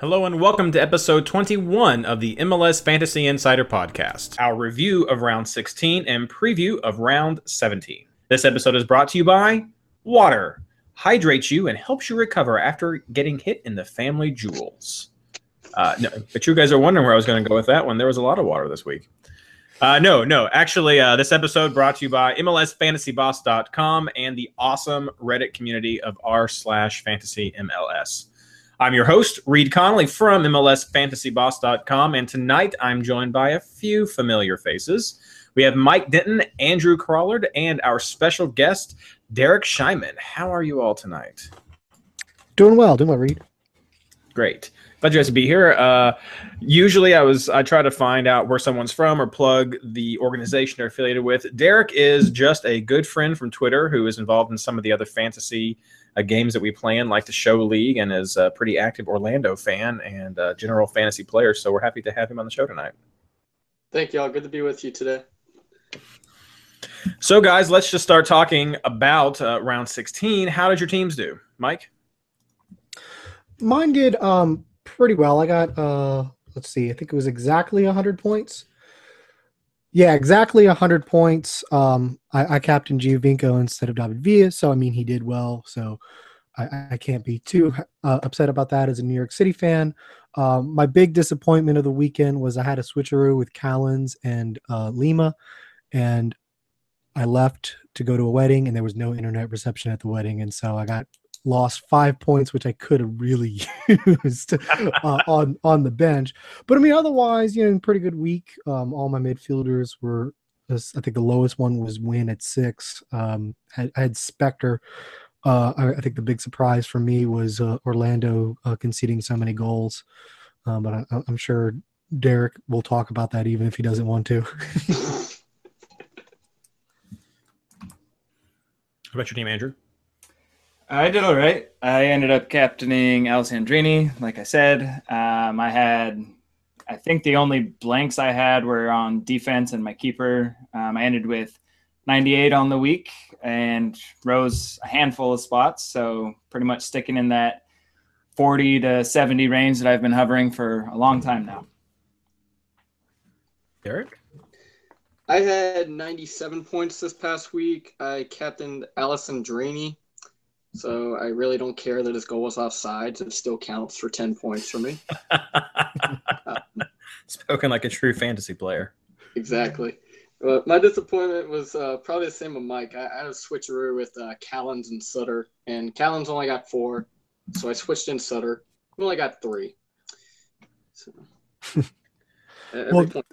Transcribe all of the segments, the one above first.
Hello and welcome to episode 21 of the MLS Fantasy Insider Podcast, our review of round 16 and preview of round 17. This episode is brought to you by Water. Hydrates you and helps you recover after getting hit in the family jewels. Uh, no, but you guys are wondering where I was going to go with that one. There was a lot of water this week. Uh, no, no. Actually, uh, this episode brought to you by MLSFantasyBoss.com and the awesome Reddit community of r slash fantasy MLS. I'm your host, Reed Connolly from MLSFantasyBoss.com, and tonight I'm joined by a few familiar faces. We have Mike Denton, Andrew Crawlard, and our special guest, Derek Scheinman. How are you all tonight? Doing well, doing well, Reed. Great. Glad you guys to be here. Uh, usually, I was I try to find out where someone's from or plug the organization they're affiliated with. Derek is just a good friend from Twitter who is involved in some of the other fantasy uh, games that we play in, like the Show League, and is a pretty active Orlando fan and uh, general fantasy player. So we're happy to have him on the show tonight. Thank y'all. Good to be with you today. So, guys, let's just start talking about uh, round 16. How did your teams do, Mike? Mine did um pretty well. I got uh let's see, I think it was exactly 100 points. Yeah, exactly 100 points. Um I, I captained Giovinco instead of David Villa, so I mean he did well. So I, I can't be too uh, upset about that as a New York City fan. Um, my big disappointment of the weekend was I had a switcheroo with Callens and uh, Lima, and I left to go to a wedding, and there was no internet reception at the wedding, and so I got lost five points, which I could have really used uh, on on the bench. But I mean, otherwise, you know, pretty good week. Um, all my midfielders were. I think the lowest one was win at six. Um, I, I had Spector. Uh, I, I, think the big surprise for me was uh, Orlando uh, conceding so many goals. Um, but I, I'm sure Derek will talk about that even if he doesn't want to. How about your team, Andrew? I did all right. I ended up captaining Alessandrini, like I said. Um, I had, I think the only blanks I had were on defense and my keeper. Um, I ended with 98 on the week and rose a handful of spots. So pretty much sticking in that 40 to 70 range that I've been hovering for a long time now. Derek? I had 97 points this past week. I captained Alessandrini. So I really don't care that his goal was offside. It still counts for 10 points for me. Spoken like a true fantasy player. Exactly. But my disappointment was uh, probably the same with Mike. I, I had a switcheroo with uh, Callens and Sutter, and Callens only got four. So I switched in Sutter. We only got three. So, well, point.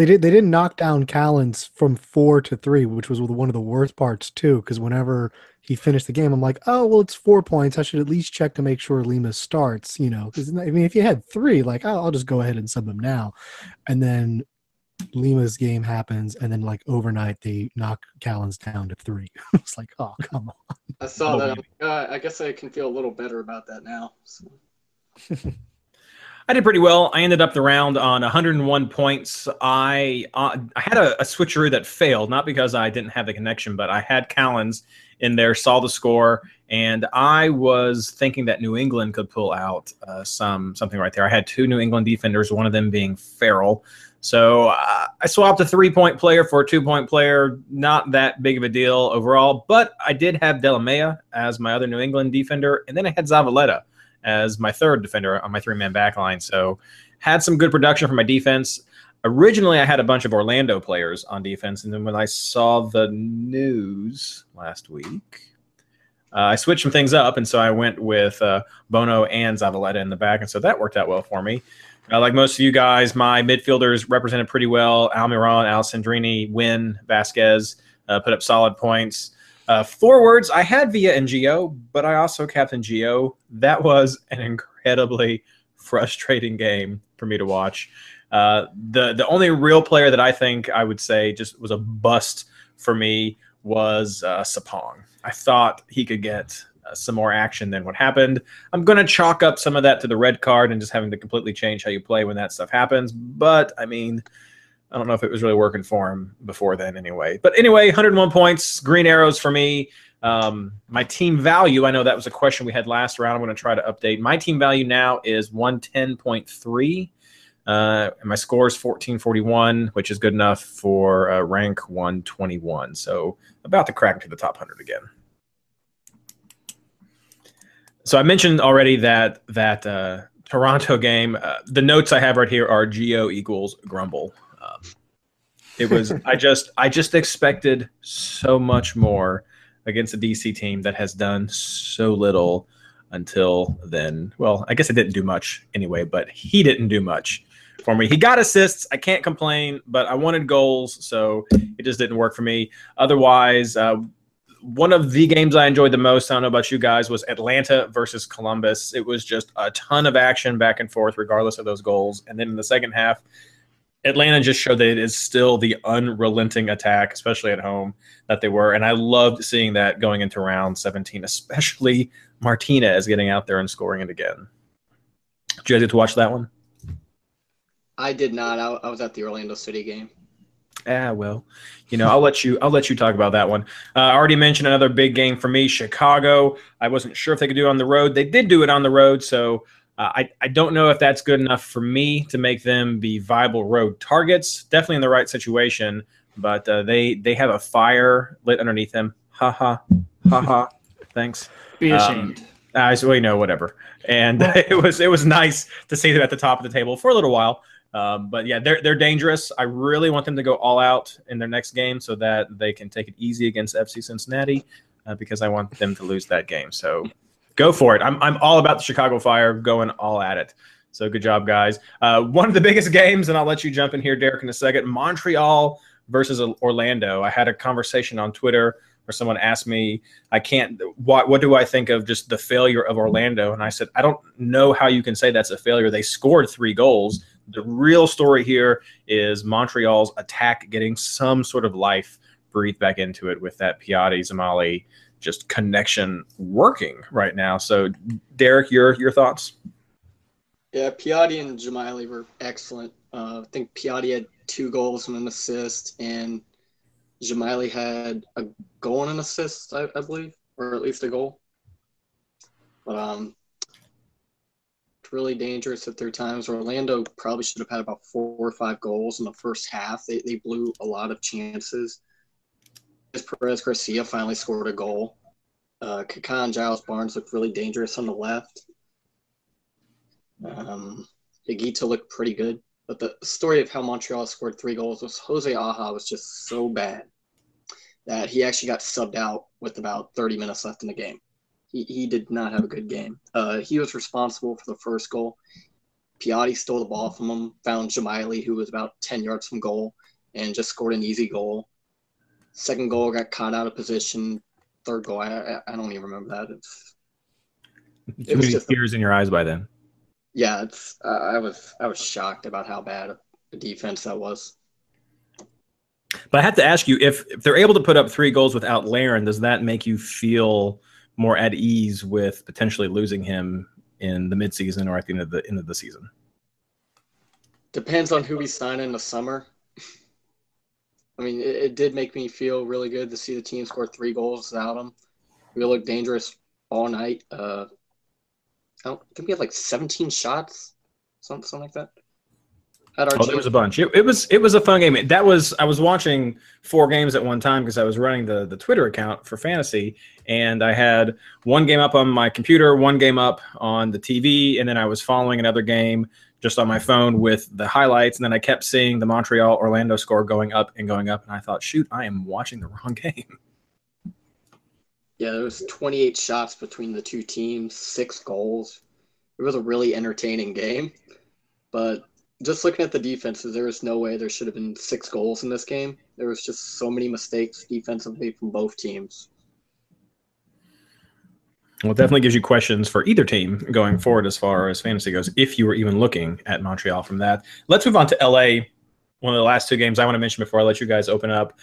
They did. They didn't knock down Callens from four to three, which was one of the worst parts too. Because whenever he finished the game, I'm like, oh well, it's four points. I should at least check to make sure Lima starts. You know, because I mean, if you had three, like I'll, I'll just go ahead and sub him now, and then Lima's game happens, and then like overnight they knock Callens down to three. it's like, oh come on. I saw that. Uh, I guess I can feel a little better about that now. So. I did pretty well. I ended up the round on 101 points. I uh, I had a, a, switcheroo that failed, not because I didn't have the connection, but I had Callens in there, saw the score, and I was thinking that New England could pull out uh, some something right there. I had two New England defenders, one of them being Farrell. So uh, I swapped a three point player for a two point player. Not that big of a deal overall, but I did have Delamea as my other New England defender, and then I had Zavaleta as my third defender on my three man back line. So had some good production from my defense. Originally, I had a bunch of Orlando players on defense, and then when I saw the news last week, uh, I switched some things up, and so I went with uh, Bono and Zavaleta in the back, and so that worked out well for me. Uh, like most of you guys, my midfielders represented pretty well. Almiron, Alessandrini, Win, Vasquez uh, put up solid points. Uh, forwards, I had via NGO, but I also captain Gio. That was an incredibly frustrating game for me to watch. Uh, the the only real player that I think I would say just was a bust for me was uh, Sapong. I thought he could get uh, some more action than what happened. I'm going to chalk up some of that to the red card and just having to completely change how you play when that stuff happens. But I mean, I don't know if it was really working for him before then anyway. But anyway, 101 points, green arrows for me. Um, my team value, I know that was a question we had last round. I'm going to try to update. My team value now is 110.3. Uh, and my score is 1441, which is good enough for uh, rank 121. So about to crack into the top 100 again. So I mentioned already that that uh, Toronto game. Uh, the notes I have right here are Gio equals Grumble. It was I just I just expected so much more against a DC team that has done so little until then. Well, I guess it didn't do much anyway, but he didn't do much for me. He got assists. I can't complain, but I wanted goals, so it just didn't work for me. Otherwise, uh, one of the games I enjoyed the most, I don't know about you guys, was Atlanta versus Columbus. It was just a ton of action back and forth, regardless of those goals. And then in the second half, Atlanta just showed that it is still the unrelenting attack, especially at home, that they were. And I loved seeing that going into round 17, especially Martinez getting out there and scoring it again. Did you guys get to watch that one? I did not. I, I was at the Orlando City game. Ah, well, you know, I'll let you. I'll let you talk about that one. Uh, I already mentioned another big game for me, Chicago. I wasn't sure if they could do it on the road. They did do it on the road, so uh, I I don't know if that's good enough for me to make them be viable road targets. Definitely in the right situation, but uh, they they have a fire lit underneath them. Ha ha ha ha. Thanks. Be Um, ashamed. I so you know whatever, and it was it was nice to see them at the top of the table for a little while. Um, but yeah, they're they're dangerous. I really want them to go all out in their next game so that they can take it easy against FC Cincinnati, uh, because I want them to lose that game. So go for it. I'm I'm all about the Chicago Fire going all at it. So good job, guys. Uh, one of the biggest games, and I'll let you jump in here, Derek, in a second. Montreal versus Orlando. I had a conversation on Twitter where someone asked me, I can't, what, what do I think of just the failure of Orlando? And I said, I don't know how you can say that's a failure. They scored three goals. The real story here is Montreal's attack getting some sort of life breathed back into it with that Piatti Dzemaili just connection working right now. So, Derek, your your thoughts? Yeah, Piatti and Dzemaili were excellent. Uh, I think Piatti had two goals and an assist, and Dzemaili had a goal and an assist, I, I believe, or at least a goal. But um, really dangerous at their times. Orlando probably should have had about four or five goals in the first half. They, they blew a lot of chances. Perez Garcia finally scored a goal. Uh, Kaká and Giles Barnes looked really dangerous on the left. Um, Higuita looked pretty good. But the story of how Montreal scored three goals was Jose Aja was just so bad that he actually got subbed out with about 30 minutes left in the game. He, he did not have a good game. Uh, he was responsible for the first goal. Piatti stole the ball from him, found Dzemaili, who was about 10 yards from goal, and just scored an easy goal. Second goal got caught out of position. Third goal, I, I, don't even remember that. It's, Too many just a- tears in your eyes by then. yeah, it's uh, I was I was shocked about how bad a defense that was. But I have to ask you if, if they're able to put up three goals without Larin, does that make you feel more at ease with potentially losing him in the midseason or at the end of the end of the season? Depends on who we sign in the summer. I mean, it, it did make me feel really good to see the team score three goals without him. We looked dangerous all night. Uh, I, don't, I think we had like 17 shots, something, something like that. At our Oh, there was a bunch. It, it was it was a fun game. That was I was watching four games at one time because I was running the the Twitter account for fantasy, and I had one game up on my computer, one game up on the TV, and then I was following another game just on my phone with the highlights, and then I kept seeing the Montreal Orlando score going up and going up, and I thought, shoot, I am watching the wrong game. Yeah, there was 28 shots between the two teams, six goals. It was a really entertaining game, but just looking at the defenses, there was no way there should have been six goals in this game. There was just so many mistakes defensively from both teams. Well, it definitely gives you questions for either team going forward as far as fantasy goes, if you were even looking at Montreal from that. Let's move on to LA. One of the last two games I want to mention before I let you guys open up.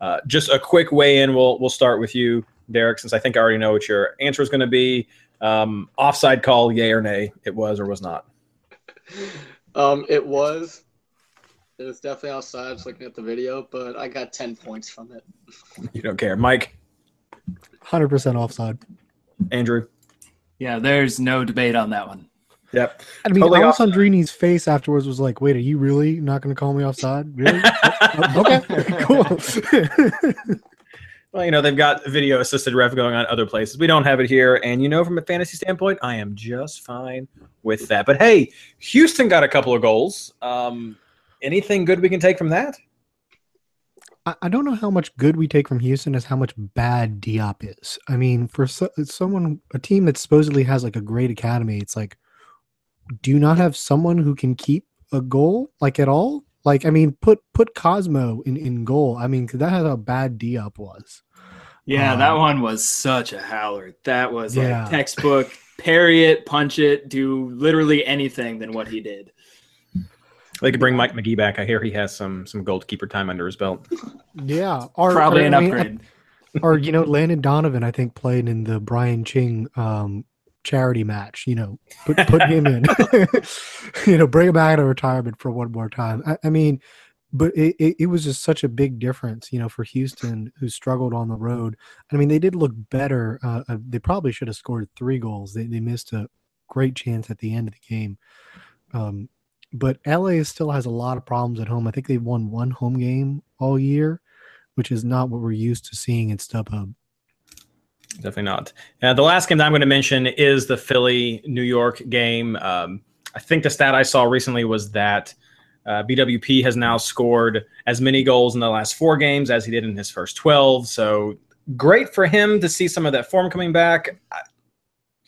Uh, just a quick weigh in. We'll we'll start with you, Derek, since I think I already know what your answer is going to be. Um, offside call, yay or nay? It was or was not. Um, it was. It was definitely outside. Just looking at the video, but I got ten points from it. You don't care, Mike, Hundred percent offside. Andrew. Yeah, there's no debate on that one. Yep. I mean, Totally Alessandrini's face afterwards was like, "Wait, are you really not going to call me offside? Really? Oh, okay, cool." Well, you know, they've got video assisted ref going on other places. We don't have it here. And, you know, from a fantasy standpoint, I am just fine with that. But hey, Houston got a couple of goals. Um, anything good we can take from that? I I don't know how much good we take from Houston as how much bad Diop is. I mean, for so, someone, a team that supposedly has like a great academy, it's like, do you not have someone who can keep a goal like at all? Like, I mean, put put Cosmo in in goal. I mean, 'cause that has how bad Diop was. Yeah, Um, that one was such a howler. That was like Yeah. textbook. Parry it, punch it, do literally anything than what he did. They could bring Mike Magee back. I hear he has some some goalkeeper time under his belt. Yeah, or, Probably or, an I mean, upgrade. or you know, Landon Donovan, I think played in the Brian Ching um, charity match. You know, put put him in. you know, bring him back to retirement for one more time. I, I mean, but it, it, it was just such a big difference, you know, for Houston who struggled on the road. I mean, they did look better. Uh, uh, they probably should have scored three goals. They they missed a great chance at the end of the game. Um, but LA still has a lot of problems at home. I think they've won one home game all year, which is not what we're used to seeing at StubHub. Definitely not. Uh, the last game that I'm going to mention is the Philly New York game. Um, I think the stat I saw recently was that uh, BWP has now scored as many goals in the last four games as he did in his first 12. So great for him to see some of that form coming back. A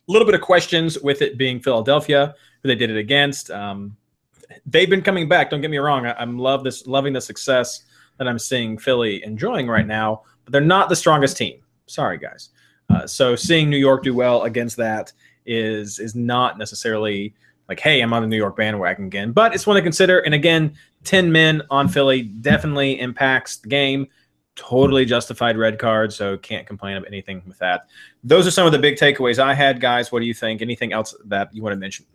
little bit of questions with it being Philadelphia, who they did it against. Um, they've been coming back. Don't get me wrong. I, I'm love this, loving the success that I'm seeing Philly enjoying right now. But they're not the strongest team. Sorry, guys. Uh, so seeing New York do well against that is is not necessarily like, hey, I'm on the New York bandwagon again. But it's one to consider. And again, ten men on Philly definitely impacts the game. Totally justified red card, so can't complain of anything with that. Those are some of the big takeaways I had, guys. What do you think? Anything else that you want to mention?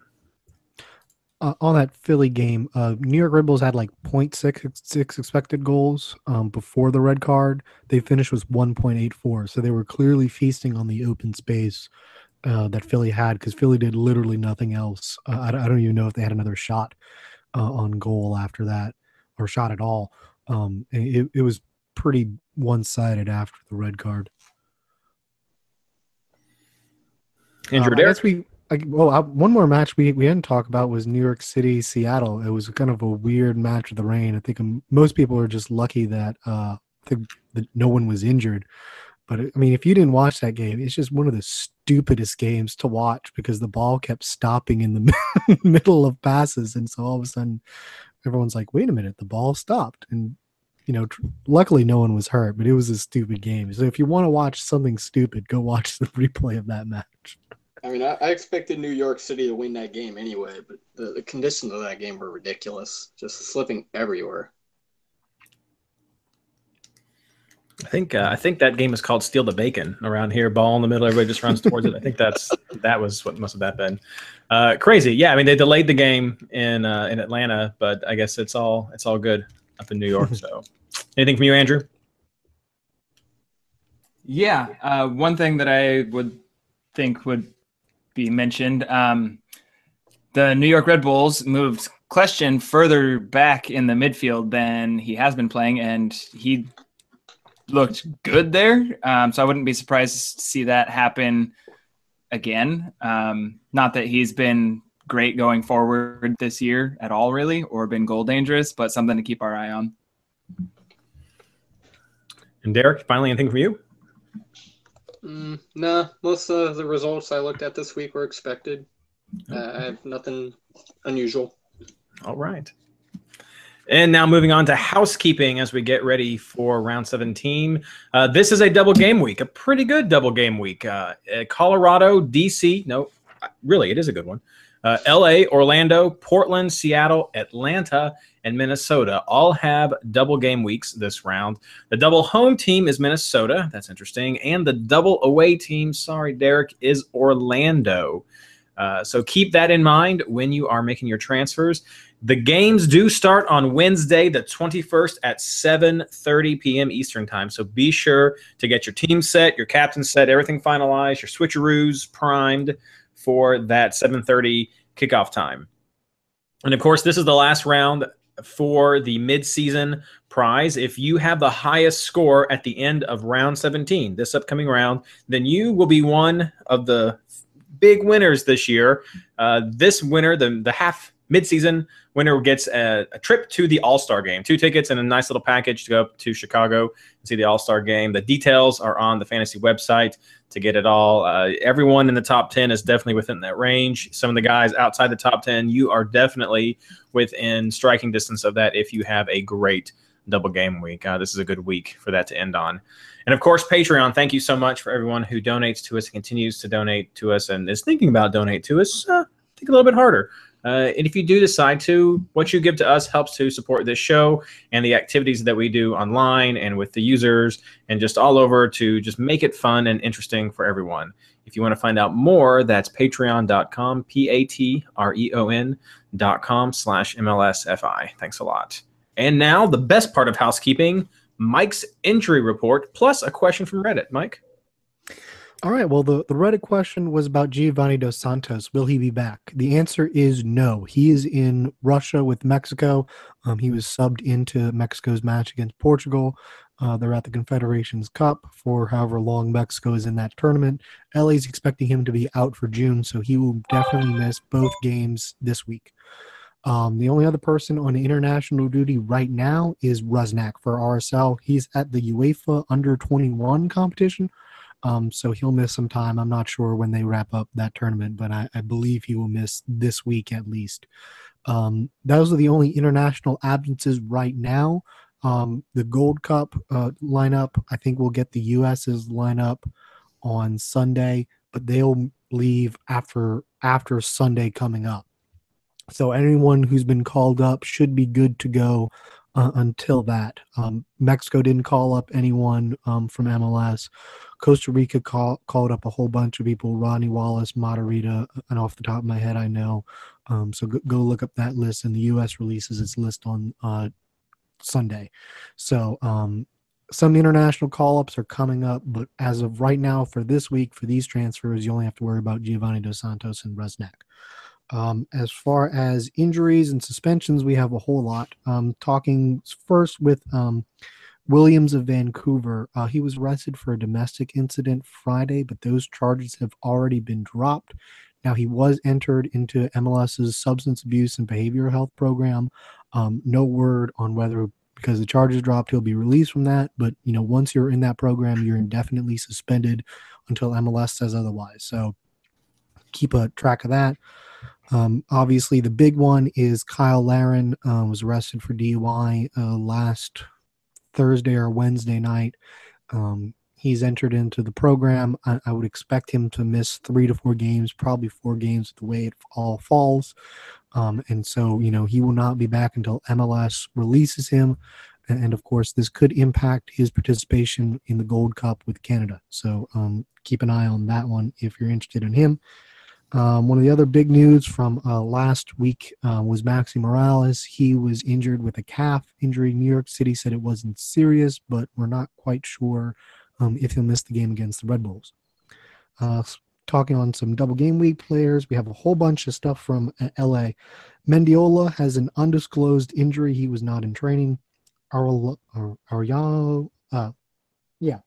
Uh, on that Philly game, uh, New York Red Bulls had like 0.6 six expected goals um, before the red card. They finished with 1.84, so they were clearly feasting on the open space uh, that Philly had because Philly did literally nothing else. Uh, I, don't- I don't even know if they had another shot uh, on goal after that or shot at all. Um, it, it was pretty one sided after the red card. Andrew Um, I guess we. I, well, uh, one more match we, we didn't talk about was New York City Seattle. It was kind of a weird match with the rain. I think most people are just lucky that uh, I no one was injured. But I mean, if you didn't watch that game, it's just one of the stupidest games to watch because the ball kept stopping in the middle of passes, and so all of a sudden, everyone's like, "Wait a minute, the ball stopped!" And you know, tr- luckily no one was hurt, but it was a stupid game. So if you want to watch something stupid, go watch the replay of that match. I mean, I, I expected New York City to win that game anyway, but the, the conditions of that game were ridiculous. Just slipping everywhere. I think uh, I think that game is called Steal the Bacon around here. Ball in the middle, everybody just runs towards it. I think that's that was what must have that been. Uh, crazy, yeah. I mean, they delayed the game in uh, in Atlanta, but I guess it's all it's all good up in New York. So, anything from you, Andrew? Yeah, uh, one thing that I would think would be mentioned: um, the New York Red Bulls moved Kljestan further back in the midfield than he has been playing, and he looked good there. Um, so I wouldn't be surprised to see that happen again. Um, not that he's been great going forward this year at all, really, or been goal dangerous, but something to keep our eye on. And Derek, finally, anything from you? Mm, nah, most of the results I looked at this week were expected. Uh, I have nothing unusual. All right. And now moving on to housekeeping as we get ready for round 17. Uh, this is a double game week, a pretty good double game week. Uh, Colorado, DC, no, really, it is a good one. Uh, LA, Orlando, Portland, Seattle, Atlanta, and Minnesota all have double game weeks this round. The double home team is Minnesota. That's interesting. And the double away team, sorry, Derek, is Orlando. Uh, so keep that in mind when you are making your transfers. The games do start on Wednesday, the 21st at 7:30 p.m. Eastern time. So be sure to get your team set, your captain set, everything finalized, your switcheroos primed for that 7:30 kickoff time. And of course, this is the last round for the midseason prize. If you have the highest score at the end of round 17, this upcoming round, then you will be one of the big winners this year. Uh, this winner, the the half midseason winner, gets a, a trip to the All Star game, two tickets and a nice little package to go up to Chicago and see the All Star game. The details are on the fantasy website to get it all. Uh, everyone in the top 10 is definitely within that range. Some of the guys outside the top 10, you are definitely within striking distance of that if you have a great double game week. Uh, this is a good week for that to end on. And of course, Patreon, thank you so much for everyone who donates to us and continues to donate to us and is thinking about donate to us. Uh, think a little bit harder. Uh, and if you do decide to, what you give to us helps to support this show and the activities that we do online and with the users and just all over to just make it fun and interesting for everyone. If you want to find out more, that's patreon.com, P A T R E O N.com slash MLSFI. Thanks a lot. And now, the best part of housekeeping Mike's injury report plus a question from Reddit. Mike? All right. Well, the, the Reddit question was about Giovanni Dos Santos. Will he be back? The answer is no. He is in Russia with Mexico. Um, he was subbed into Mexico's match against Portugal. Uh, they're at the Confederations Cup for however long Mexico is in that tournament. LA's expecting him to be out for June, so he will definitely miss both games this week. Um, the only other person on international duty right now is Rusnak for RSL. He's at the UEFA Under 21 competition, um, so he'll miss some time. I'm not sure when they wrap up that tournament, but I, I believe he will miss this week at least. Um, those are the only international absences right now. Um, the Gold Cup uh, lineup, I think we'll get the U.S.'s lineup on Sunday, but they'll leave after after Sunday coming up. So anyone who's been called up should be good to go uh, until that. Um, Mexico didn't call up anyone um, from MLS. Costa Rica call, called up a whole bunch of people: Ronnie Wallace, Matarrita, and off the top of my head, I know. Um, so go, go, look up that list, and the U.S. releases its list on uh, Sunday. So um, some international call ups are coming up, but as of right now, for this week, for these transfers, you only have to worry about Giovanni Dos Santos and Rusnak. Um, as far as injuries and suspensions, we have a whole lot. Um, talking first with um, Williams of Vancouver, uh, he was arrested for a domestic incident Friday, but those charges have already been dropped. Now, he was entered into MLS's substance abuse and behavioral health program. Um, no word on whether because the charges dropped, he'll be released from that. But you know, once you're in that program, you're indefinitely suspended until MLS says otherwise. So keep a track of that. Um, obviously, the big one is Cyle Larin uh, was arrested for DUI uh, last Thursday or Wednesday night. Um, he's entered into the program. I, I, would expect him to miss three to four games, probably four games, the way it all falls. Um, and so, you know, he will not be back until MLS releases him. And, and of course, this could impact his participation in the Gold Cup with Canada. So um, keep an eye on that one if you're interested in him. Um, one of the other big news from uh, last week uh, was Maxi Morales. He was injured with a calf injury. New York City said it wasn't serious, but we're not quite sure um, if he'll miss the game against the Red Bulls. Uh, talking on some double game week players, we have a whole bunch of stuff from uh, LA. Mendiola has an undisclosed injury. He was not in training. Ariano, uh, yeah,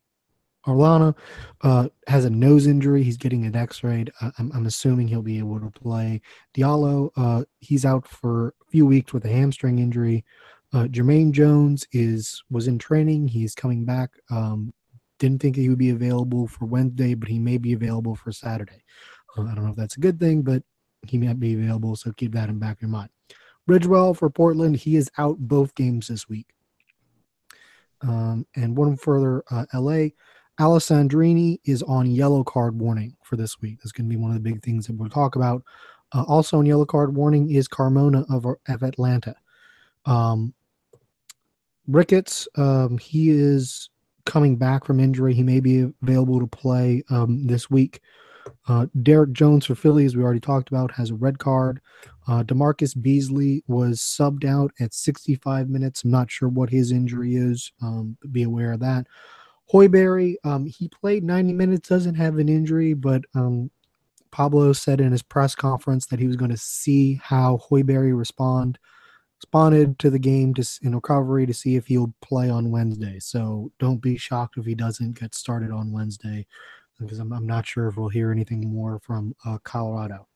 Arlana uh, has a nose injury. He's getting an X-ray. Uh, I'm, I'm, assuming he'll be able to play. Diallo, uh, he's out for a few weeks with a hamstring injury. Uh, Jermaine Jones is was in training. He's coming back. Um, didn't think he would be available for Wednesday, but he may be available for Saturday. Uh, I don't know if that's a good thing, but he might be available, so keep that in back of your mind. Ridgewell for Portland, he is out both games this week. Um, and one further, uh, LA, Alessandrini is on yellow card warning for this week. That's going to be one of the big things that we'll talk about. Uh, also on yellow card warning is Carmona of, of Atlanta. Um, Ricketts, um, he is coming back from injury. He may be available to play um, this week. Uh, Derrick Jones for Philly, as we already talked about, has a red card. Uh, DaMarcus Beasley was subbed out at 65 minutes. I'm not sure what his injury is. Um, be aware of that. Sjoberg, um, he played 90 minutes, doesn't have an injury, but um, Pablo said in his press conference that he was going to see how Sjoberg respond responded to the game to, in recovery to see if he'll play on Wednesday. So don't be shocked if he doesn't get started on Wednesday because I'm, I'm not sure if we'll hear anything more from uh, Colorado.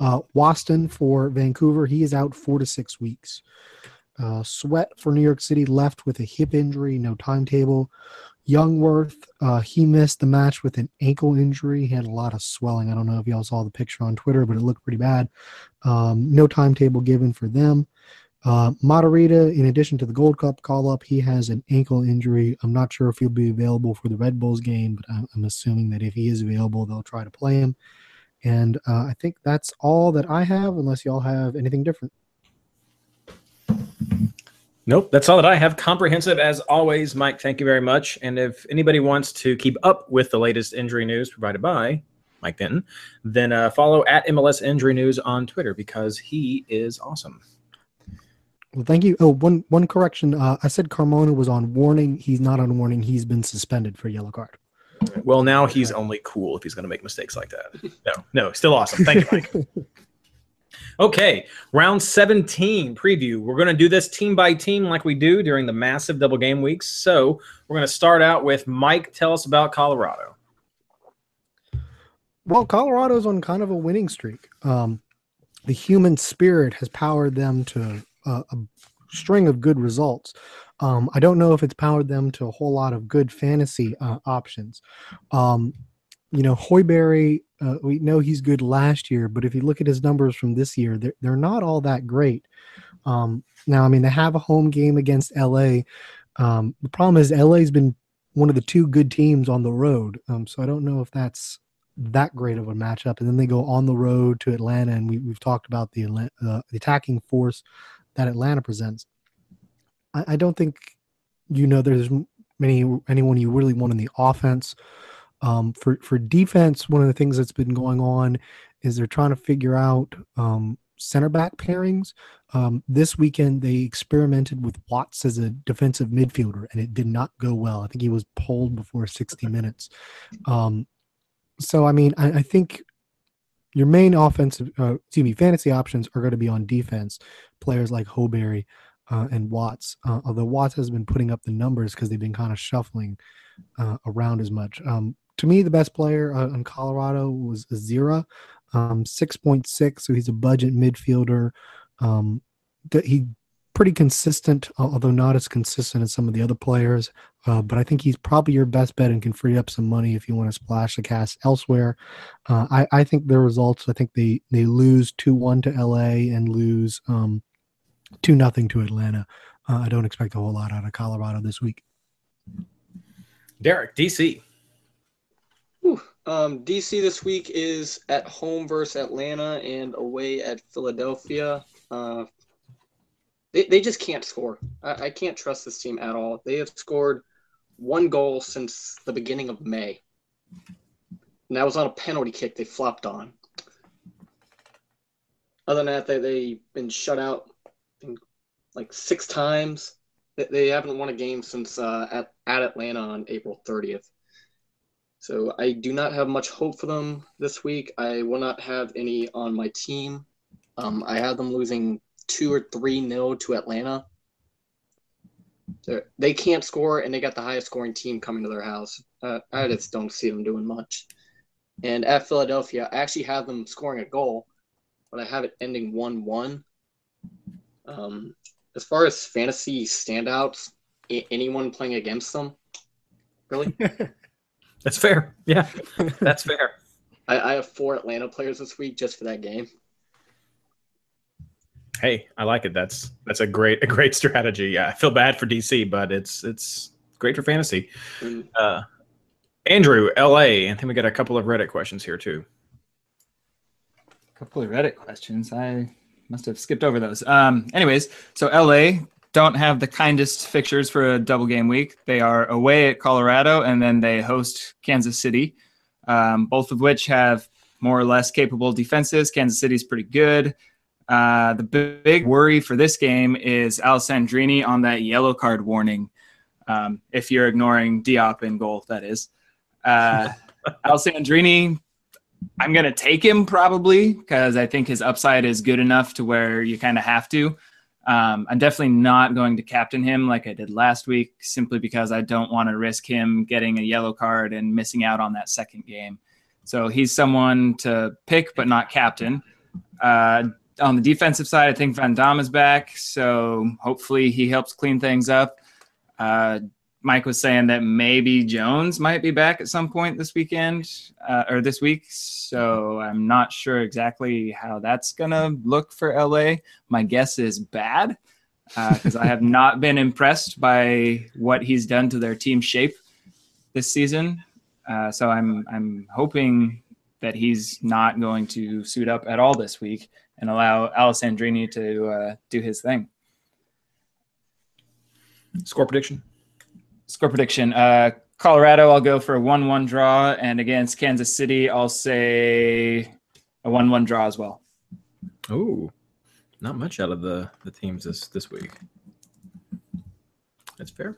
Uh, Waston for Vancouver, he is out four to six weeks. Uh, Sweat for New York City left with a hip injury, no timetable. Youngworth, uh, he missed the match with an ankle injury. He had a lot of swelling. I don't know if y'all saw the picture on Twitter, but it looked pretty bad. Um, no timetable given for them. Uh, Matarrita, in addition to the Gold Cup call up, he has an ankle injury. I'm not sure if he'll be available for the Red Bulls game, but I'm, I'm assuming that if he is available, they'll try to play him. And uh, I think that's all that I have, unless y'all have anything different. Nope, that's all that I have. Comprehensive as always, Mike. Thank you very much. And if anybody wants to keep up with the latest injury news provided by Mike Denton, then uh, follow at MLS Injury News on Twitter because he is awesome. Well, thank you. Oh, one one correction. Uh, I said Carmona was on warning. He's not on warning. He's been suspended for yellow card. Well, now he's only cool if he's going to make mistakes like that. No, no, still awesome. Thank you, Mike. Okay, round 17 preview. We're going to do this team by team like we do during the massive double game weeks. So we're going to start out with Mike. Tell us about Colorado. Well, Colorado's on kind of a winning streak. Um, the human spirit has powered them to uh, a string of good results. Um, I don't know if it's powered them to a whole lot of good fantasy uh, options. Um, you know, Sjoberg, uh, we know he's good last year, but if you look at his numbers from this year, they're, they're not all that great. Um, now, I mean, they have a home game against LA. Um, the problem is LA's been one of the two good teams on the road. Um, so I don't know if that's that great of a matchup. And then they go on the road to Atlanta, and we, have talked about the, uh, the attacking force that Atlanta presents. I, I don't think, you know, there's many anyone you really want in the offense. Um, for for defense, one of the things that's been going on is they're trying to figure out um, center back pairings. Um, this weekend, they experimented with Watts as a defensive midfielder, and it did not go well. I think he was pulled before 60 minutes. Um, so, I mean, I, I, think your main offensive, uh, excuse me, fantasy options are going to be on defense. Players like Sjoberg uh, and Watts, uh, although Watts has been putting up the numbers because they've been kind of shuffling uh, around as much. Um, to me, the best player uh, in Colorado was Zira, um, 6.6. So he's a budget midfielder. Um, that he pretty consistent, although not as consistent as some of the other players. Uh, but I think he's probably your best bet and can free up some money if you want to splash the cast elsewhere. Uh, I, I, think their results. I think they they lose two one to LA and lose um, two nothing to Atlanta. Uh, I don't expect a whole lot out of Colorado this week. Derek, DC. Um, DC this week is at home versus Atlanta and away at Philadelphia. Uh, they, they just can't score. I, I can't trust this team at all. They have scored one goal since the beginning of May. And that was on a penalty kick they flopped on. Other than that, they, they've been shut out like six times. They, they haven't won a game since uh, at, at Atlanta on April 30th. So I do not have much hope for them this week. I will not have any on my team. Um, I have them losing two or three nil to Atlanta. They're, they can not score, and they got the highest scoring team coming to their house. Uh, I just don't see them doing much. And at Philadelphia, I actually have them scoring a goal, but I have it ending 1 1. Um, as far as fantasy standouts, anyone playing against them, really? That's fair. Yeah, that's fair. I, I have four Atlanta players this week just for that game. Hey, I like it. That's that's a great a great strategy. Yeah, I feel bad for DC, but it's it's great for fantasy. And Uh, Andrew, LA. I think we got a couple of Reddit questions here too. A couple of Reddit questions. I must have skipped over those. Um, anyways, so LA don't have the kindest fixtures for a double game week. They are away at Colorado and then they host Kansas City, um, both of which have more or less capable defenses. Kansas City's pretty good. Uh, the big, big worry for this game is Alessandrini on that yellow card warning. Um, if you're ignoring Diop in goal, that is. Uh, Alessandrini I'm gonna take him probably because I think his upside is good enough to where you kind of have to. Um, I'm definitely not going to captain him like I did last week, simply because I don't want to risk him getting a yellow card and missing out on that second game. So he's someone to pick but not captain. Uh, on the defensive side, I think Van Damme is back, so hopefully he helps clean things up. Uh, Mike was saying that maybe Jones might be back at some point this weekend uh, or this week. So I'm not sure exactly how that's going to look for LA. My guess is bad because I have not been impressed by what he's done to their team shape this season. Uh, so I'm I'm hoping that he's not going to suit up at all this week and allow Alessandrini to uh, do his thing. Score prediction. Score prediction. Uh, Colorado, I'll go for a 1 1 draw. And against Kansas City, I'll say a 1 1 draw as well. Ooh, not much out of the the teams this this week. That's fair.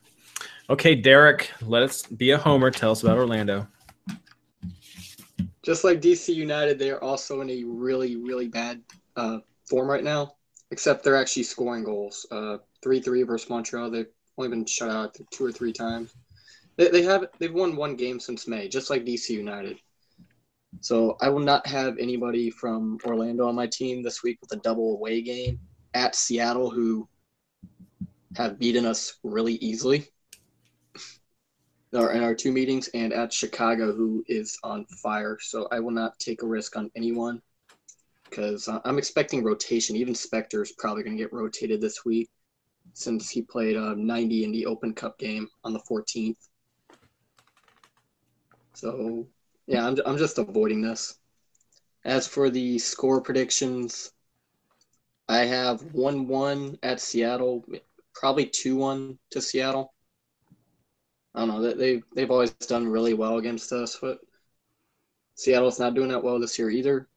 Okay, Derek, let us be a homer. Tell us about Orlando. just like DC United, they are also in a really, really bad uh, form right now. Except they're actually scoring goals. Uh, three three versus Montreal. They've only been shut out two or three times. They, they have they've won one game since May, just like DC United. So I will not have anybody from Orlando on my team this week with a double away game at Seattle, who have beaten us really easily. In our two meetings, and at Chicago, who is on fire. So I will not take a risk on anyone because I'm expecting rotation. Even Spector is probably going to get rotated this week since he played uh, 90 in the Open Cup game on the 14th. So yeah, I'm, I'm just avoiding this. As for the score predictions, I have 1 1 at Seattle, probably 2 1 to Seattle. I don't know. They, they, they've always done really well against us, but Seattle's not doing that well this year either.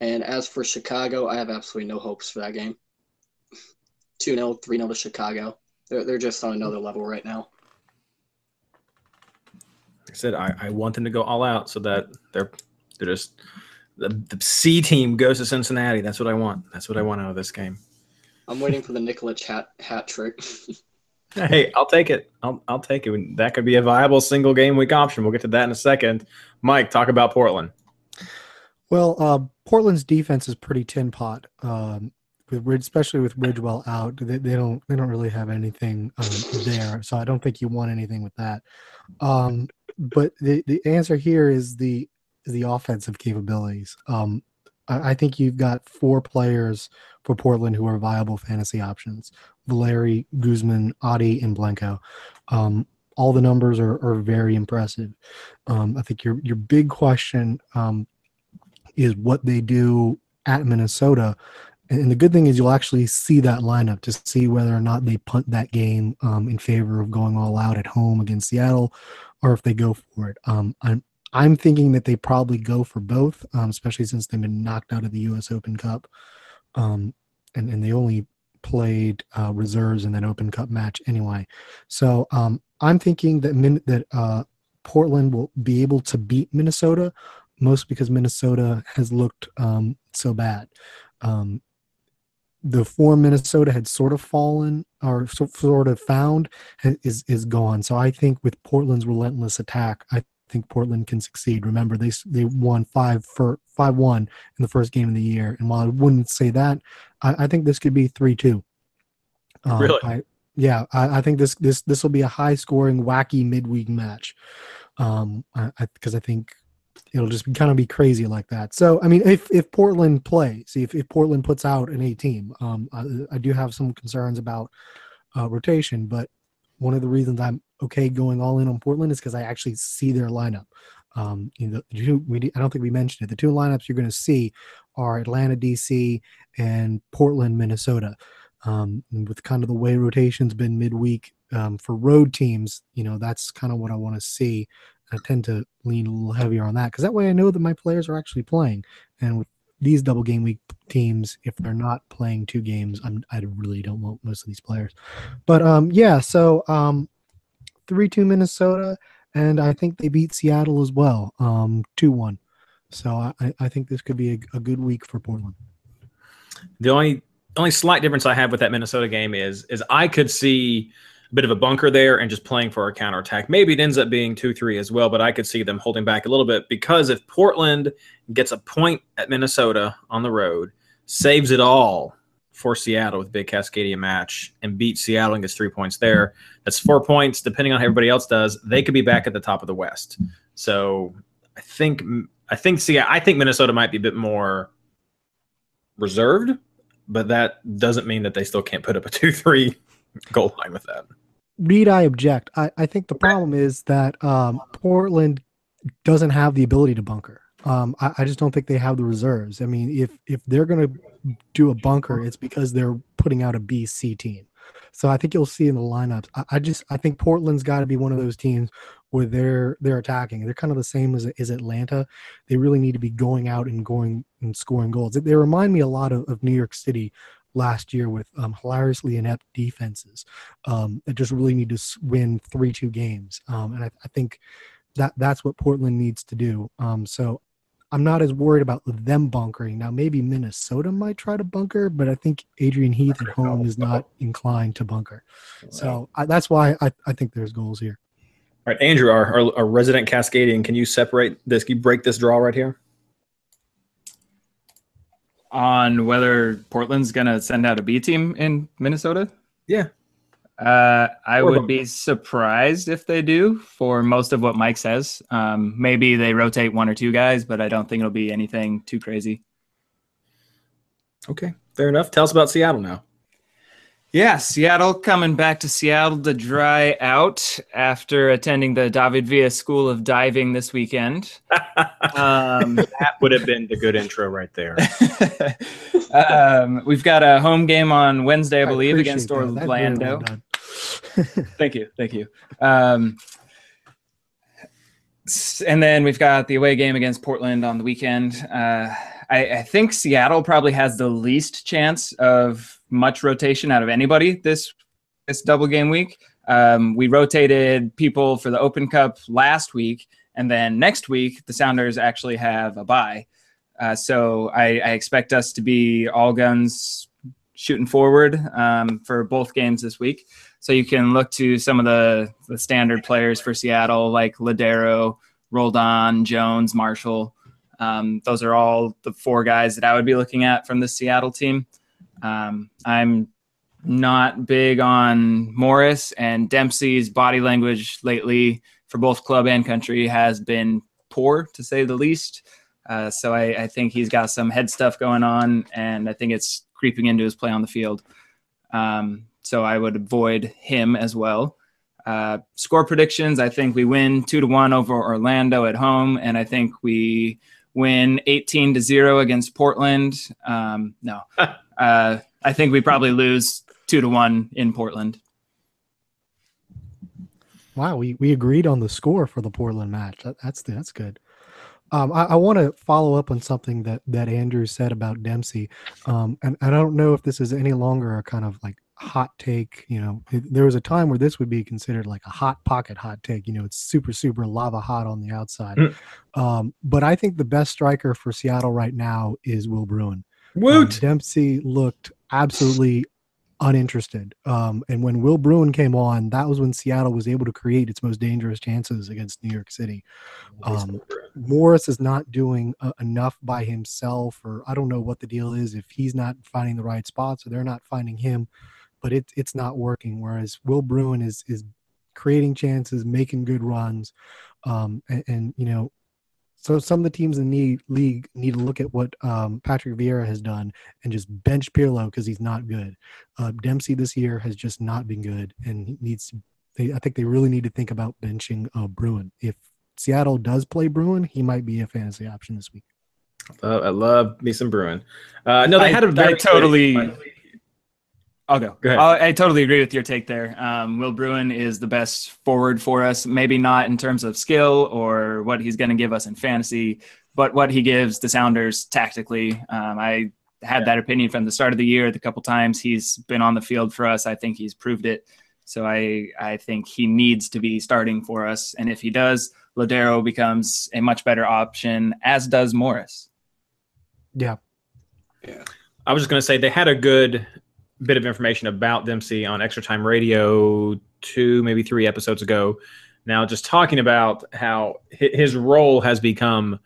And as for Chicago, I have absolutely no hopes for that game. 2 0, 3 0 to Chicago. They're, they're just on another level right now. Like I said I, I want them to go all out so that they're they're just the, the C team goes to Cincinnati. That's what I want. That's what I want out of this game. I'm waiting for the Nikolic hat, hat trick. Hey, I'll take it. I'll I'll take it. That could be a viable single game week option. We'll get to that in a second. Mike, talk about Portland. Well, uh, Portland's defense is pretty tin pot. Um, with Rid- especially with Ridgewell out, they, they don't they don't really have anything um, there. So I don't think you want anything with that. Um, but the the answer here is the the offensive capabilities. Um, I, I think you've got four players for Portland who are viable fantasy options: Valeri, Guzman, Adi, and Blanco. Um, all the numbers are, are very impressive. Um, I think your your big question um, is what they do at Minnesota. And, the good thing is you'll actually see that lineup to see whether or not they punt that game um, in favor of going all out at home against Seattle, or if they go for it. Um, I'm I'm thinking that they probably go for both, um, especially since they've been knocked out of the U.S. Open Cup, um, and and they only played uh, reserves in that Open Cup match anyway. So um, I'm thinking that Min- that uh, Portland will be able to beat Minnesota, most because Minnesota has looked um, so bad. Um, the form Minnesota had sort of fallen or so, sort of found is is gone. So I think with Portland's relentless attack, I think Portland can succeed. Remember, they they won five for five one in the first game of the year, and while I wouldn't say that, I, I think this could be three two. Really? I, yeah, I, I think this this this will be a high scoring, wacky midweek match. Um, because I, I think it'll just kind of be crazy like that. So I mean, if if Portland plays, if if Portland puts out an A team, um, I, I do have some concerns about uh, rotation, but one of the reasons I'm okay going all in on Portland is because I actually see their lineup. Um, you know, we, I don't think we mentioned it. The two lineups you're going to see are Atlanta, DC, and Portland, Minnesota. Um, with kind of the way rotation's been midweek um, for road teams, you know, that's kind of what I want to see. I tend to lean a little heavier on that because that way I know that my players are actually playing. And with these double game week teams, if they're not playing two games, I'm, I really don't want most of these players. But um, yeah, so um, three two Minnesota, and I think they beat Seattle as well, um, two one. So I, I think this could be a, a good week for Portland. The only only slight difference I have with that Minnesota game is is I could see bit of a bunker there and just playing for a counterattack. Maybe it ends up being 2 3 as well, but I could see them holding back a little bit because if Portland gets a point at Minnesota on the road, saves it all for Seattle with big Cascadia match and beat Seattle and gets three points there, that's four points. Depending on how everybody else does, they could be back at the top of the West. So I think I think see I think Minnesota might be a bit more reserved, but that doesn't mean that they still can't put up a two three goal line with that. Reed, I object. I, I think the problem is that um, Portland doesn't have the ability to bunker. Um, I, I, just don't think they have the reserves. I mean, if if they're going to do a bunker, it's because they're putting out a BC team. So I think you'll see in the lineups. I, I just I think Portland's got to be one of those teams where they're they're attacking. They're kind of the same as as Atlanta. They really need to be going out and going and scoring goals. They remind me a lot of, of New York City last year with um, hilariously inept defenses um, that just really need to win three two games. Um, and I, I, think that that's what Portland needs to do. Um, so I'm not as worried about them bunkering now. Maybe Minnesota might try to bunker, but I think Adrian Heath at home is not inclined to bunker. So I, that's why I, I think there's goals here. All right, Andrew, our, our, our resident Cascadian, can you separate this? Can you break this draw right here? On whether Portland's going to send out a B team in Minnesota? Yeah. Uh, I or would be surprised if they do for most of what Mike says. Um, maybe they rotate one or two guys, but I don't think it'll be anything too crazy. Okay, fair enough. Tell us about Seattle now. Yeah, Seattle coming back to Seattle to dry out after attending the David Villa School of Diving this weekend. Um, that would have been the good intro right there. um, we've got a home game on Wednesday, I believe, I against Orlando. thank you, thank you. Um, and then we've got the away game against Portland on the weekend. Uh, I, I think Seattle probably has the least chance of much rotation out of anybody this this double game week. Um, we rotated people for the Open Cup last week, and then next week the Sounders actually have a bye. Uh, so I, I, expect us to be all guns shooting forward um, for both games this week. So you can look to some of the, the standard players for Seattle, like Lodeiro, Roldan, Jones, Marshall. Um, those are all the four guys that I would be looking at from the Seattle team. Um, I'm not big on Morris and Dempsey's body language lately for both club and country has been poor to say the least. Uh, so I, I, think he's got some head stuff going on, and I think it's creeping into his play on the field. Um, so I would avoid him as well. Uh, score predictions: I think we win two to one over Orlando at home, and I think we win 18 to 0 against Portland. Um, no, uh, I think we probably lose two to one in Portland. Wow, we, we agreed on the score for the Portland match. That, that's that's good. Um, I, I want to follow up on something that that Andrew said about Dempsey, um, and, and I don't know if this is any longer a kind of like hot take. You know, there was a time where this would be considered like a hot pocket hot take. You know, it's super super lava hot on the outside. Mm. Um, but I think the best striker for Seattle right now is Will Bruin. Woot! Um, Dempsey looked absolutely uninterested. Um, and when Will Bruin came on, that was when Seattle was able to create its most dangerous chances against New York City. Um, Morris is not doing uh, enough by himself, or I don't know what the deal is. If he's not finding the right spots, or they're not finding him, but it, it's not working. Whereas Will Bruin is is creating chances, making good runs, um, and, and you know So some of the teams in the league need to look at what um, Patrick Vieira has done and just bench Pirlo because he's not good. Uh, Dempsey this year has just not been good, and he needs. To, they, I think they really need to think about benching uh, Bruin. If Seattle does play Bruin, he might be a fantasy option this week. Uh, I love me some Bruin. Uh, no, they I- had a very totally- I'll go. Go ahead. I, I totally agree with your take there. Um, Will Bruin is the best forward for us. Maybe not in terms of skill or what he's going to give us in fantasy, but what he gives the Sounders tactically. Um, I had that opinion from the start of the year. The couple times he's been on the field for us, I think he's proved it. So I I think he needs to be starting for us, and if he does, Lodeiro becomes a much better option, as does Morris. Yeah. Yeah, I was just going to say they had a good bit of information about Dempsey on Extra Time Radio two, maybe three episodes ago. Now, just talking about how his role has become,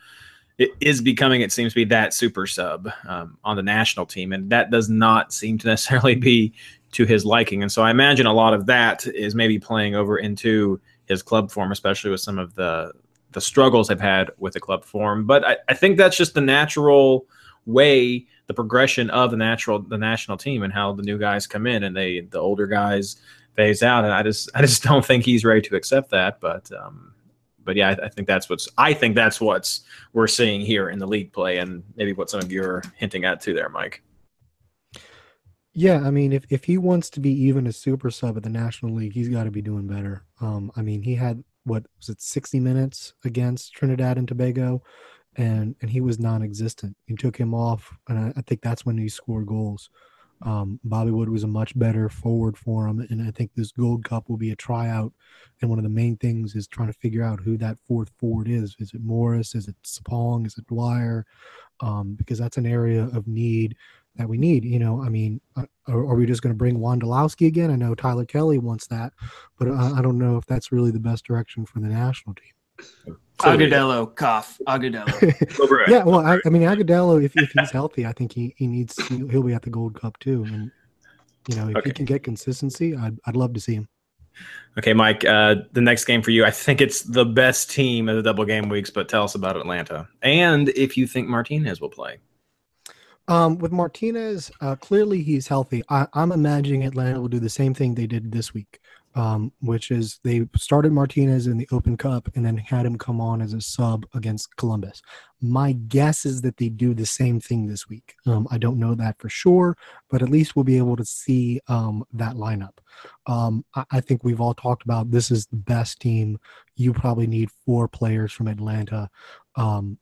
it is becoming, it seems to be that super sub um, on the national team, and that does not seem to necessarily be to his liking. And so I imagine a lot of that is maybe playing over into his club form, especially with some of the the struggles I've had with the club form. But I, I think that's just the natural way the progression of the natural the national team and how the new guys come in and they the older guys phase out and I just I just don't think he's ready to accept that but um but yeah I, I think that's what's I think that's what's we're seeing here in the league play and maybe what some of you are hinting at too there Mike yeah. I mean, if if he wants to be even a super sub at the National League, he's got to be doing better. Um, I mean, he had what was it, sixty minutes against Trinidad and Tobago, and and he was non-existent. You took him off, and I, I think that's when he scored goals. Um, Bobby Wood was a much better forward for him, and I think this Gold Cup will be a tryout. And one of the main things is trying to figure out who that fourth forward is. Is it Morris? Is it Sapong? Is it Dwyer? Um, because that's an area of need that we need. You know, I mean, uh, are, are we just going to bring Wondolowski again? I know Tyler Kelly wants that, but I, I don't know if that's really the best direction for the national team. Agudelo, cough. Agudelo. Yeah, well, I, I mean, Agudelo, if, if he's healthy, I think he, he needs he'll he'll be at the Gold Cup too, and you know, if Okay. he can get consistency, I'd I'd love to see him. okay Mike uh the next game for you I think it's the best team of the double game weeks but tell us about Atlanta and if you think Martinez will play Um, with Martinez, uh, clearly he's healthy. I, I'm imagining Atlanta will do the same thing they did this week, um, which is they started Martinez in the Open Cup and then had him come on as a sub against Columbus. My guess is that they do the same thing this week. Um, I don't know that for sure, but at least we'll be able to see um, that lineup. Um, I, I think we've all talked about this is the best team. You probably need four players from Atlanta. Um,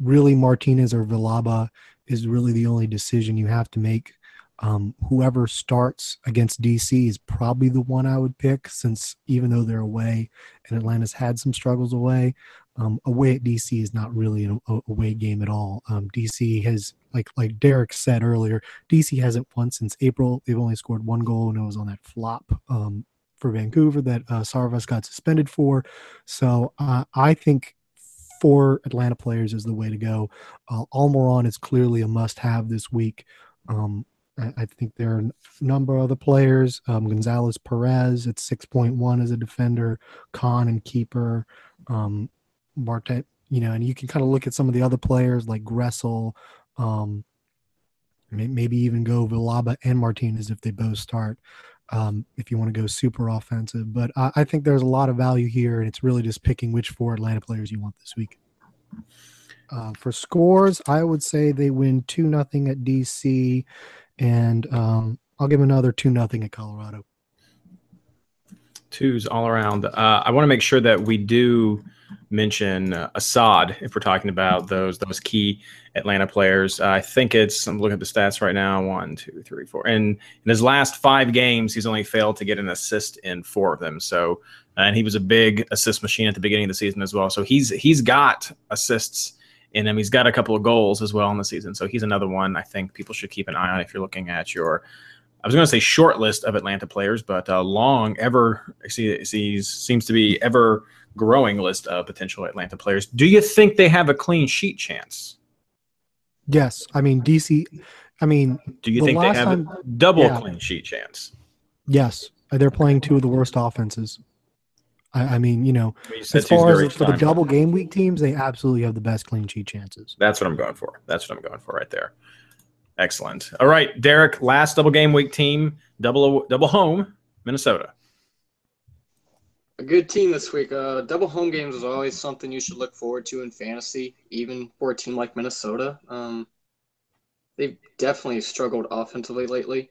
really, Martinez or Villalba is really the only decision you have to make. Um, whoever starts against DC is probably the one I would pick, since even though they're away and Atlanta's had some struggles away, um, away at DC is not really an away game at all. Um, DC has, like like Derek said earlier, DC hasn't won since April. They've only scored one goal, and it was on that flop um, for Vancouver that uh, Sarvas got suspended for. So uh, I think four Atlanta players is the way to go. Uh, Almiron is clearly a must-have this week. Um, I, think there are a number of other players. Um, Gonzalez Perez at 6.1 as a defender, Kann and keeper, um, you know, and you can kind of look at some of the other players like Gressel, um, maybe even go Villalba and Martinez if they both start. Um, if you want to go super offensive, but I, I think there's a lot of value here, and it's really just picking which four Atlanta players you want this week. Uh, for scores, I would say they win two nothing at DC, and um, I'll give another two nothing at Colorado. twos all around. Uh, I want to make sure that we do mention uh, Asad if we're talking about those those key Atlanta players. Uh, I think it's I'm looking at the stats right now. One, two, three, four. And in his last five games, he's only failed to get an assist in four of them. So and he was a big assist machine at the beginning of the season as well. So he's he's got assists him. He's got a couple of goals as well in the season. So he's another one I think people should keep an eye on if you're looking at your I was going to say short list of Atlanta players, but a long, ever see, sees seems to be ever growing list of potential Atlanta players. Do you think they have a clean sheet chance? Yes, I mean DC. I mean Do you The think they have time- a double yeah. clean sheet chance? Yes, they're playing two of the worst offenses. I, I mean, you know, You said as far as for the double game week teams, they absolutely have the best clean sheet chances. That's what I'm going for. That's what I'm going for right there. Excellent. All right, Derek. Last double game week team, double double home, Minnesota. A good team this week. Uh, double home games is always something you should look forward to in fantasy, even for a team like Minnesota. Um, they've definitely struggled offensively lately.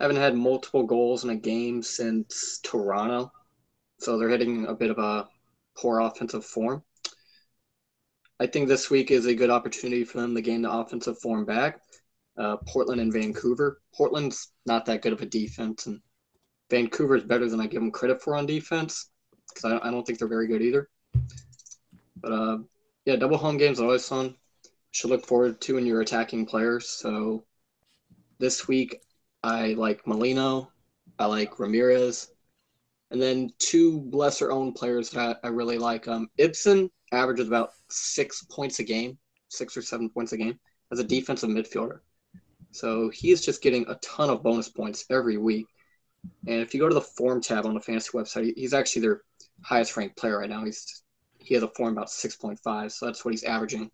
Haven't had multiple goals in a game since Toronto, so they're hitting a bit of a poor offensive form. I think this week is a good opportunity for them to gain the offensive form back. Uh, Portland and Vancouver. Portland's not that good of a defense, and Vancouver is better than I give them credit for on defense because I, I don't think they're very good either. But uh, yeah, double home games are always fun. Should look forward to when you're attacking players. So this week, I like Molino, I like Ramirez, and then two lesser owned players that I, really like. Um, Ibson averages about six points a game, six or seven points a game as a defensive midfielder. So he's just getting a ton of bonus points every week. And if you go to the form tab on the fantasy website, he's actually their highest ranked player right now. He's he has a form about six point five, so that's what he's averaging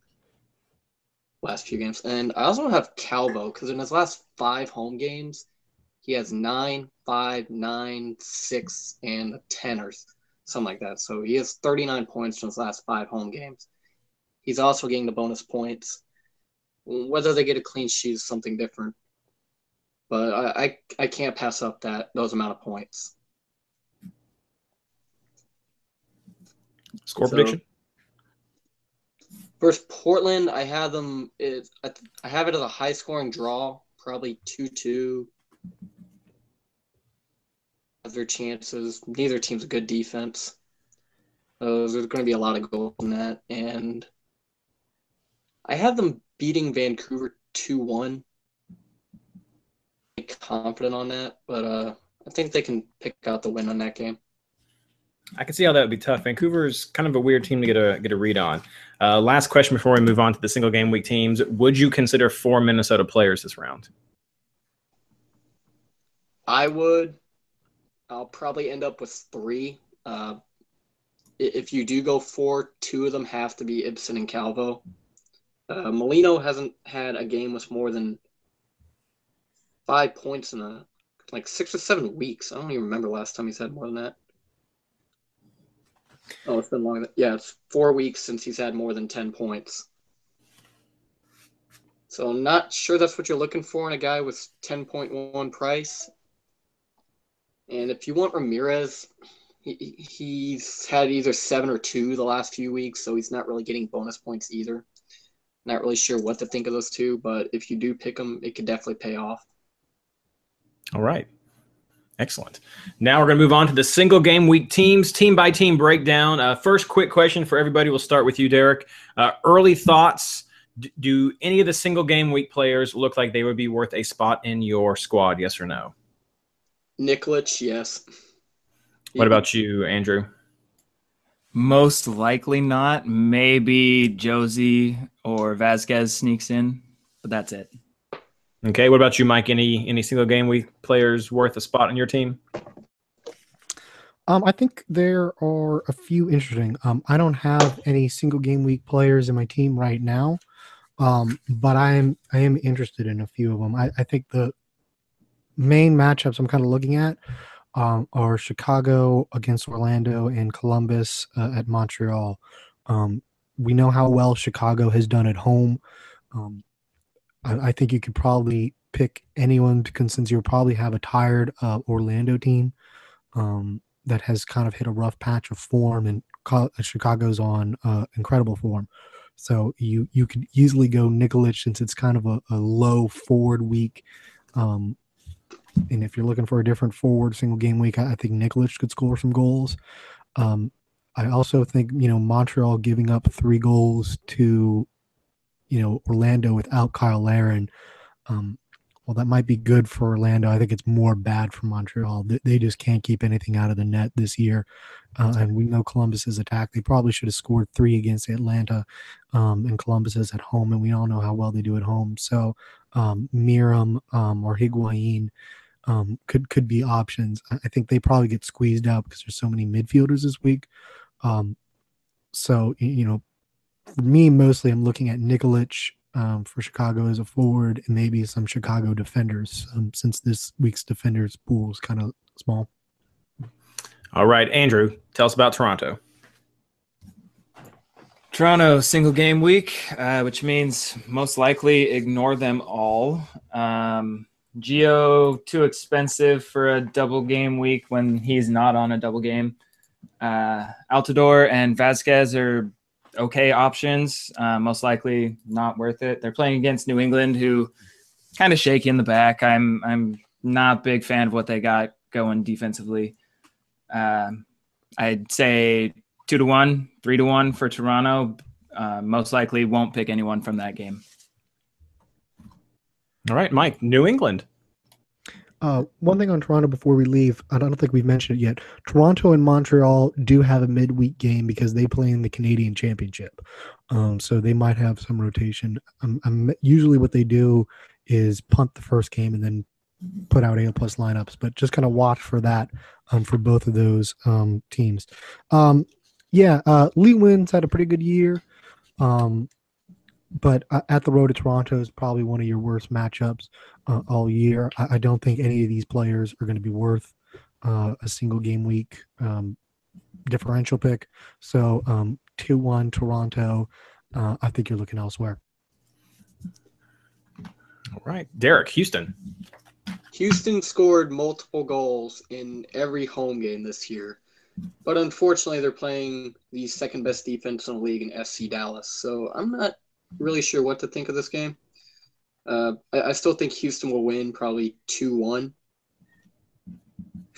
last few games. And I also have Calvo because in his last five home games, he has nine, five, nine, six, and a ten or something like that. So he has thirty nine points in his last five home games. He's also getting the bonus points. Whether they get a clean sheet is something different but I, I I can't pass up that those amount of points. Score So- prediction. First, Portland, I have them. It, I have it as a high scoring draw, probably two two. Their chances. Neither team's a good defense. So there's going to be a lot of goals in that, and I have them beating Vancouver two one. Confident on that, but uh, I think they can pick out the win on that game. I can see how that would be tough. Vancouver's kind of a weird team to get a get a read on. Uh, last question before we move on to the single game week teams: Would you consider four Minnesota players this round? I would. I'll probably end up with three. Uh, if you do go four, two of them have to be Ibson and Calvo. Uh, Molino hasn't had a game with more than five points in a like six or seven weeks. I don't even remember last time he's had more than that. Oh, it's been. Than, yeah, it's four weeks since he's had more than ten points. So I'm not sure that's what you're looking for in a guy with 10.1 price. And if you want Ramirez, he, he's had either seven or two the last few weeks, so he's not really getting bonus points either. Not really sure what to think of those two, but if you do pick them, it could definitely pay off. All right. Excellent. Now we're going to move on to the single game week teams, team by team breakdown. Uh, first, quick question for everybody. We'll start with you, Derek. Uh, early thoughts. D- do any of the single game week players look like they would be worth a spot in your squad? Yes or no? Nikolic, yes. What about you, Andrew? Most likely not. Maybe Jozy or Vazquez sneaks in, but that's it. Okay. What about you, Mike? Any any single game week players worth a spot in your team? Um, I think there are a few interesting. Um, I don't have any single game week players in my team right now, um, but I am I am interested in a few of them. I, I think the main matchups I'm kind of looking at um, are Chicago against Orlando and Columbus uh, at Montreal. Um, we know how well Chicago has done at home. Um, I, I think you could probably pick anyone because since you'll probably have a tired uh, Orlando team. Um, that has kind of hit a rough patch of form, and Co- Chicago's on uh, incredible form. So you you could easily go Nikolic since it's kind of a, a low forward week. Um, and if you're looking for a different forward single game week, I, think Nikolic could score some goals. Um, I also think you know Montreal giving up three goals to you know Orlando without Cyle Larin. Um, well, that might be good for Orlando. I think it's more bad for Montreal. They, they just can't keep anything out of the net this year. Uh, and we know Columbus's attack. They probably should have scored three against Atlanta, um, and Columbus is at home, and we all know how well they do at home. So, um, Meram um, or Higuain, um, could could be options. I I think they probably get squeezed out because there's so many midfielders this week. Um, so you know, for me mostly, I'm looking at Nikolic um, for Chicago as a forward, and maybe some Chicago defenders um, since this week's defenders pool is kind of small. All right, Andrew, tell us about Toronto. Toronto single game week, uh, which means most likely ignore them all. Um, Gio too expensive for a double game week when he's not on a double game. Uh, Altidore and Vazquez are okay options. Uh, most likely not worth it. They're playing against New England, who kind of shaky in the back. I'm I'm not a big fan of what they got going defensively. Um, I'd say two to one, three to one for Toronto. Uh, most likely won't pick anyone from that game. All right, Mike, New England. Uh, one thing on Toronto before we leave, I don't think we've mentioned it yet. Toronto and Montreal do have a midweek game because they play in the Canadian Championship, um, so they might have some rotation. Um, um, usually, what they do is punt the first game and then put out A plus lineups, but just kind of watch for that um, for both of those um, teams. Yeah, uh, Lee Nguyen's had a pretty good year, um, but uh, at the road to Toronto is probably one of your worst matchups uh, all year. I, I don't think any of these players are going to be worth uh, a single game week um, differential pick. So um, two one Toronto. Uh, I think you're looking elsewhere. All right, Derek, Houston. Houston scored multiple goals in every home game this year, but unfortunately, they're playing the second best defense in the league in FC Dallas. So I'm not really sure what to think of this game. Uh, I, I still think Houston will win, probably two one.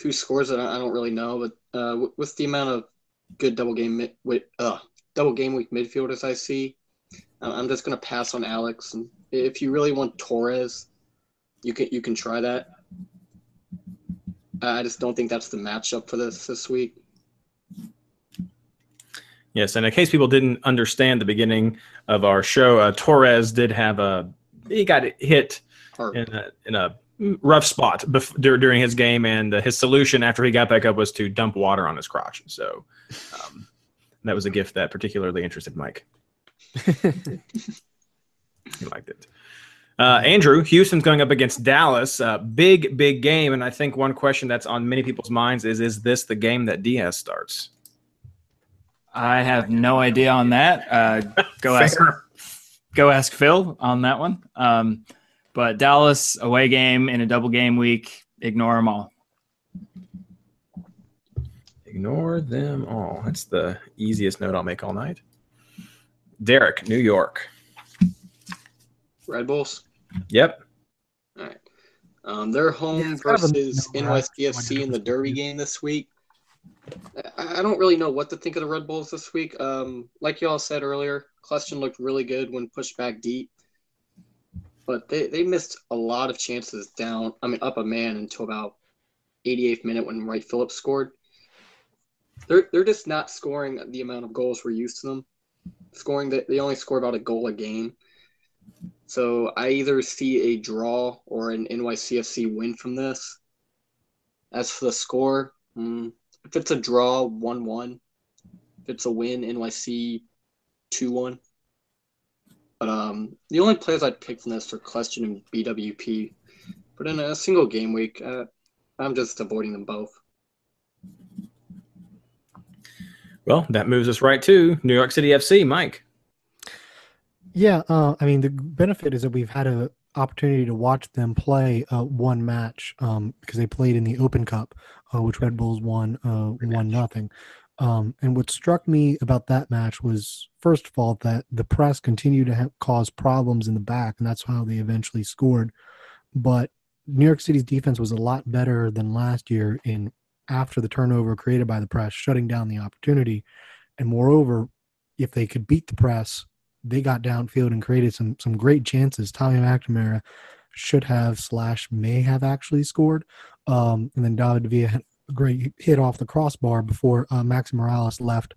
Who scores it? I don't really know, but uh, with- the amount of good double game with uh double game week midfielders I see, I'm just gonna pass on Alex. And if you really want Torres, you can you can try that. I just don't think that's the matchup for this this week. Yes, and in case people didn't understand the beginning of our show, uh, Torres did have a he got hit in a, in a rough spot bef- dur- during his game, and uh, his solution after he got back up was to dump water on his crotch. So um, that was a gift that particularly interested Mike. he liked it. Uh, Andrew, Houston's going up against Dallas. Uh, big, big game, and I think one question that's on many people's minds is: Is this the game that Diaz starts? I have no idea on that. Uh, go ask go ask Phil on that one. Um, but Dallas away game in a double game week, ignore them all. Ignore them all. That's the easiest note I'll make all night. Derek, New York. Red Bulls. Yep. All right. Um, they're home Yeah, it's kind of a versus no-brainer. NYCFC in the Derby game this week. I, don't really know what to think of the Red Bulls this week. Um, like y'all said earlier, Kljestan looked really good when pushed back deep, but they, they missed a lot of chances down. I mean, up a man until about 88th minute when Wright Phillips scored. They're they're just not scoring the amount of goals we're used to them scoring. That they only score about a goal a game. So I either see a draw or an NYCFC win from this. As for the score, mm, if it's a draw, 1 1. If it's a win, NYC 2 1. But um, the only players I'd pick from this are Kljestan and BWP. But in a single game week, uh, I'm just avoiding them both. Well, that moves us right to New York City FC. Mike. Yeah, uh, I mean the benefit is that we've had an opportunity to watch them play uh, one match um, because they played in the Open Cup, uh, which Red Bulls won uh, one nothing. Um, and what struck me about that match was, first of all, that the press continued to have, cause problems in the back, and that's how they eventually scored. But New York City's defense was a lot better than last year in after the turnover created by the press, shutting down the opportunity. And moreover, if they could beat the press, they got downfield and created some some great chances. Tommy McNamara should have slash may have actually scored. Um, and then David Villa had a great hit off the crossbar before uh, Max Moralez left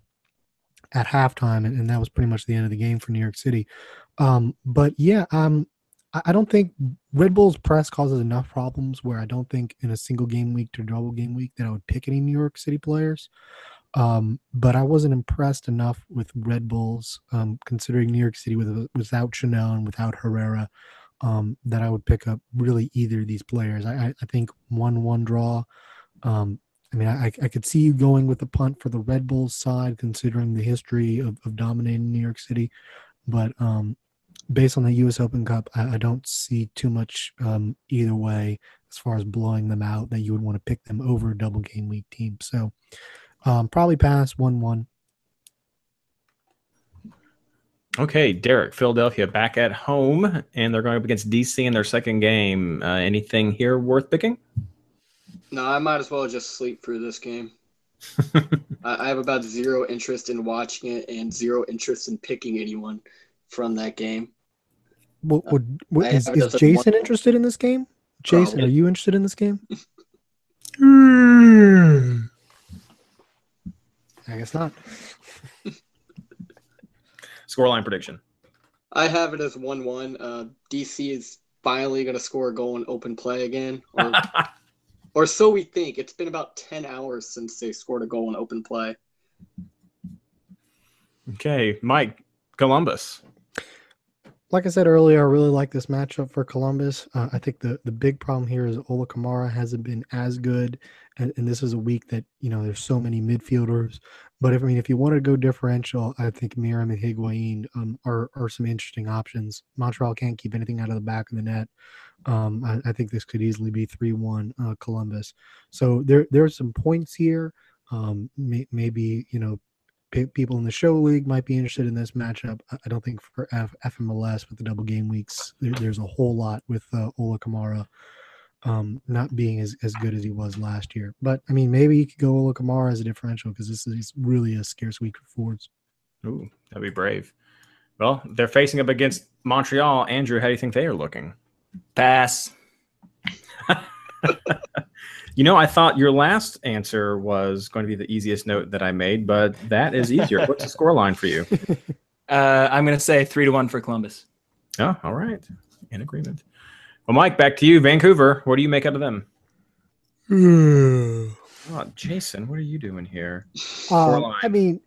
at halftime, and, and that was pretty much the end of the game for New York City. Um, but yeah, um, I I don't think Red Bull's press causes enough problems where I don't think in a single game week to double game week that I would pick any New York City players. Um, but I wasn't impressed enough with Red Bulls, um, considering New York City with, without Chanel and without Herrera, um, that I would pick up really either of these players. I, I, think one one draw. Um, I mean, I, I could see you going with the punt for the Red Bulls side, considering the history of, of dominating New York City. But um, based on the U.S. Open Cup, I, I don't see too much um, either way as far as blowing them out that you would want to pick them over a double game week team. So um, probably pass one one. Okay, Derek, Philadelphia back at home, and they're going up against DC in their second game. Uh, anything here worth picking? No, I might as well just sleep through this game. I, I have about zero interest in watching it and zero interest in picking anyone from that game. What, what, what, I is, is Jason one. interested in this game? Jason, Probably. are you interested in this game? I guess not. Scoreline prediction. I have it as one-one. Uh, DC is finally going to score a goal in open play again, or, or so we think. It's been about ten hours since they scored a goal in open play. okay, Mike, Columbus. Like I said earlier, I really like this matchup for Columbus. Uh, I think the, the big problem here is Ola Kamara hasn't been as good, and, and this is a week that you know there's so many midfielders. But if I mean, if you want to go differential, I think Meram and Higuain um, are are some interesting options. Montreal can't keep anything out of the back of the net. Um, I, I think this could easily be three one uh, Columbus. So there there's some points here. Um, may, maybe you know pe- people in the show league might be interested in this matchup. I I don't think for F- FMLS with the double game weeks, there, there's a whole lot with uh, Ola Kamara um, not being as, as good as he was last year. But I mean, maybe you could go Ola Kamara as a differential because this is really a scarce week for forwards. Ooh, that'd be brave. Well, they're facing up against Montreal. Andrew, how do you think they are looking? Pass. You know, I thought your last answer was going to be the easiest note that I made, but that is easier. What's the score line for you? Uh, I'm gonna say three to one for Columbus. Oh, all right. In agreement. Well, Mike, back to you. Vancouver. What do you make out of them? Oh, Jason, what are you doing here? Um. I mean,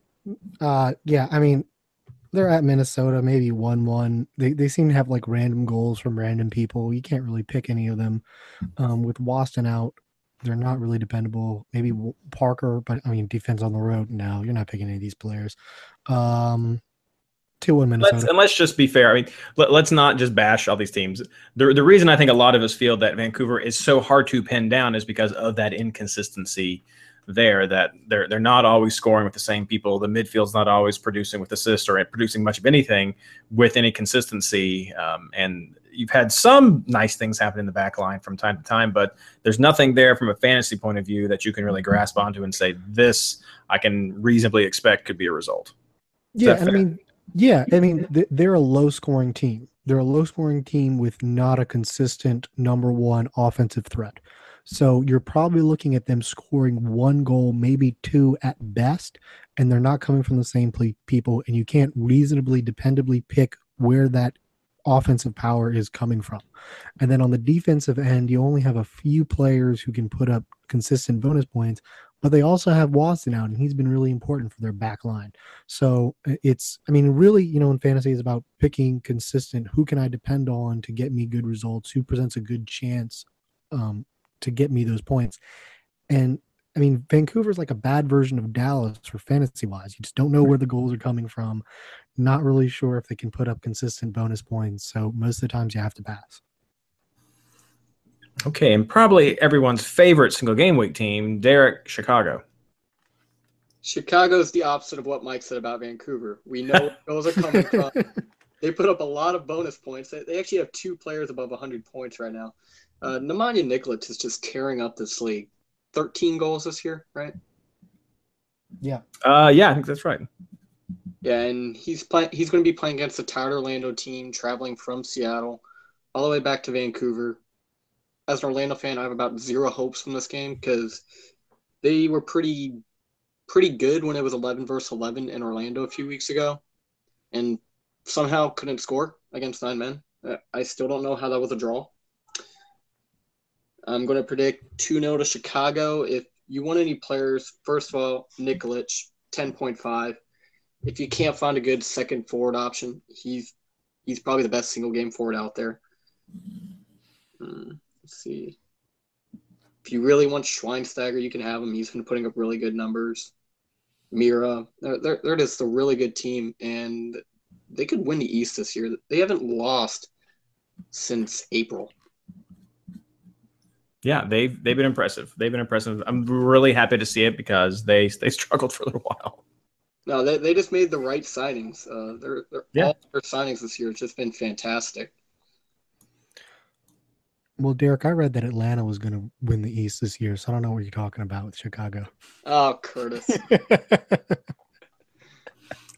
uh, yeah, I mean, they're at Minnesota, maybe one-one. They they seem to have like random goals from random people. You can't really pick any of them. Um, with Waston out, they're not really dependable. Maybe Parker, but I mean, defense on the road. No, you're not picking any of these players. Um, two-one Minnesota. Let's, and let's just be fair. I mean, let, us not just bash all these teams. The, the reason I think a lot of us feel that Vancouver is so hard to pin down is because of that inconsistency there. That they're they're not always scoring with the same people. The midfield's not always producing with assists or producing much of anything with any consistency. Um, and you've had some nice things happen in the back line from time to time, but there's nothing there from a fantasy point of view that you can really grasp onto and say this I can reasonably expect could be a result. Is Yeah, I mean, yeah, I mean, they're a low scoring team. They're a low scoring team with not a consistent number one offensive threat. So you're probably looking at them scoring one goal, maybe two at best, and they're not coming from the same ple- people. And you can't reasonably, dependably pick where that offensive power is coming from. And then on the defensive end, you only have a few players who can put up consistent bonus points, but they also have Waston out, and he's been really important for their back line. So uh, it's, I mean, really, you know, in fantasy is about picking consistent. Who can I depend on to get me good results? Who presents a good chance um, to get me those points? And I mean, Vancouver's like a bad version of Dallas for fantasy wise. You just don't know where the goals are coming from. Not really sure if they can put up consistent bonus points. So most of the times you have to pass. Okay, and probably everyone's favorite single game week team, Derek, Chicago. Chicago's the opposite of what Mike said about Vancouver. We know where those are coming from. They put up a lot of bonus points. They, they actually have two players above 100 points right now. Uh, Nemanja Nikolic is just tearing up this league. 13 goals this year, right? Uh, yeah, I think that's right. Yeah, and he's playing. He's going to be playing against the tired Orlando team, traveling from Seattle all the way back to Vancouver. As an Orlando fan, I have about zero hopes from this game because they were pretty, pretty good when it was 11 versus 11 in Orlando a few weeks ago, and somehow couldn't score against nine men. Uh, I still don't know how that was a draw. I'm going to predict 2 0 to Chicago. If you want any players, first of all, Nikolic, 10.5. If you can't find a good second forward option, he's he's probably the best single game forward out there. Hmm, let's see. If you really want Schweinsteiger, you can have him. He's been putting up really good numbers. Mira, they're, they're, just a really good team, and they could win the East this year. They haven't lost since April. Yeah, they've they've been impressive. They've been impressive. I'm really happy to see it because they they struggled for a little while. No, they, they just made the right signings. Uh, they're, they're Yeah. all their signings this year have just been fantastic. Well, Derek, I read that Atlanta was going to win the East this year, so I don't know what you're talking about with Chicago. Oh, Curtis.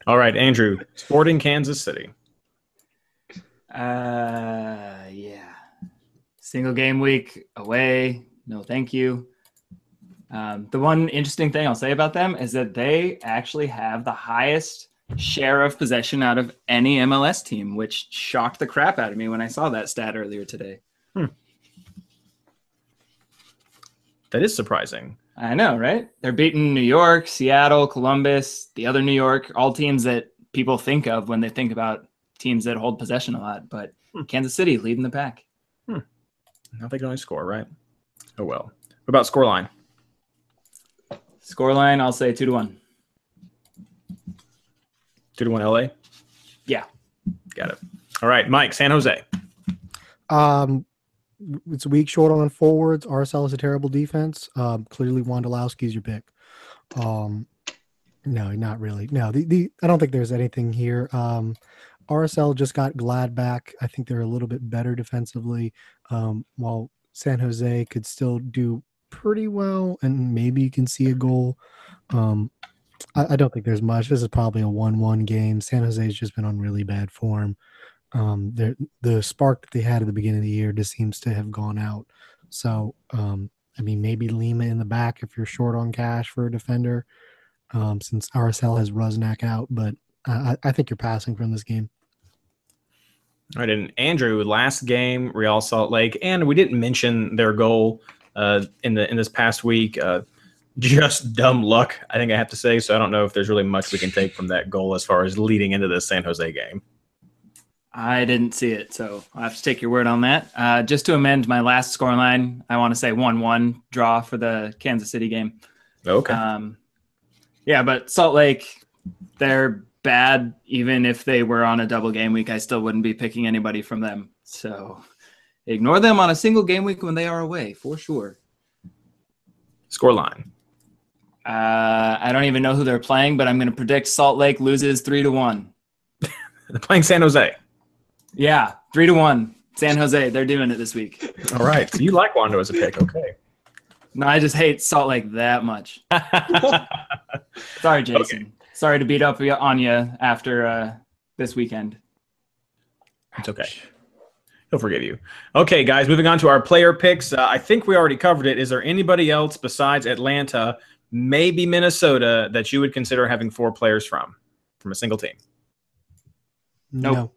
All right, Andrew, Sporting Kansas City. Uh, yeah. Single game week away. No, thank you. Um, the one interesting thing I'll say about them is that they actually have the highest share of possession out of any MLS team, which shocked the crap out of me when I saw that stat earlier today. That is surprising. I know, right? They're beating New York, Seattle, Columbus, the other New York, all teams that people think of when they think about teams that hold possession a lot. But Kansas City leading the pack. Now they can only score, right? Oh well. What about scoreline? Scoreline, I'll say two to one. Two to one LA? Yeah. Got it. All right, Mike, San Jose. Um, it's a week short on forwards. RSL is a terrible defense. Um, clearly, Wondolowski is your pick. Um, no, not really. No, the, the I don't think there's anything here. Um, RSL just got Glad back. I think they're a little bit better defensively. Um, while San Jose could still do pretty well, and maybe you can see a goal. Um, I, I don't think there's much. This is probably a one-one game. San Jose's just been on really bad form. Um, the the spark that they had at the beginning of the year just seems to have gone out. So, um, I mean, maybe Lima in the back if you're short on cash for a defender, um, since RSL has Rusnak out. But I, I- I think you're passing from this game. All right, and Andrew, last game, Real Salt Lake, and we didn't mention their goal uh, in the in this past week. Uh, just dumb luck, I think I have to say. So I don't know if there's really much we can take from that goal as far as leading into the San Jose game. I didn't see it, so I'll have to take your word on that. Uh, just to amend my last scoreline, I want to say 1 1 draw for the Kansas City game. Okay. Um, yeah, but Salt Lake, they're bad. Even if they were on a double game week, I still wouldn't be picking anybody from them. So ignore them on a single game week when they are away, for sure. Scoreline. Uh, I don't even know who they're playing, but I'm going to predict Salt Lake loses 3 to 1. They're playing San Jose. Yeah, 3 to 1. San Jose, they're doing it this week. All right. So you like Wando as a pick. Okay. No, I just hate Salt Lake that much. Sorry, Jason. Sorry to beat up on you after uh, this weekend. It's okay. He'll forgive you. Okay, guys, moving on to our player picks. Uh, I think we already covered it. Is there anybody else besides Atlanta, maybe Minnesota, that you would consider having four players from, from a single team? Nope. No.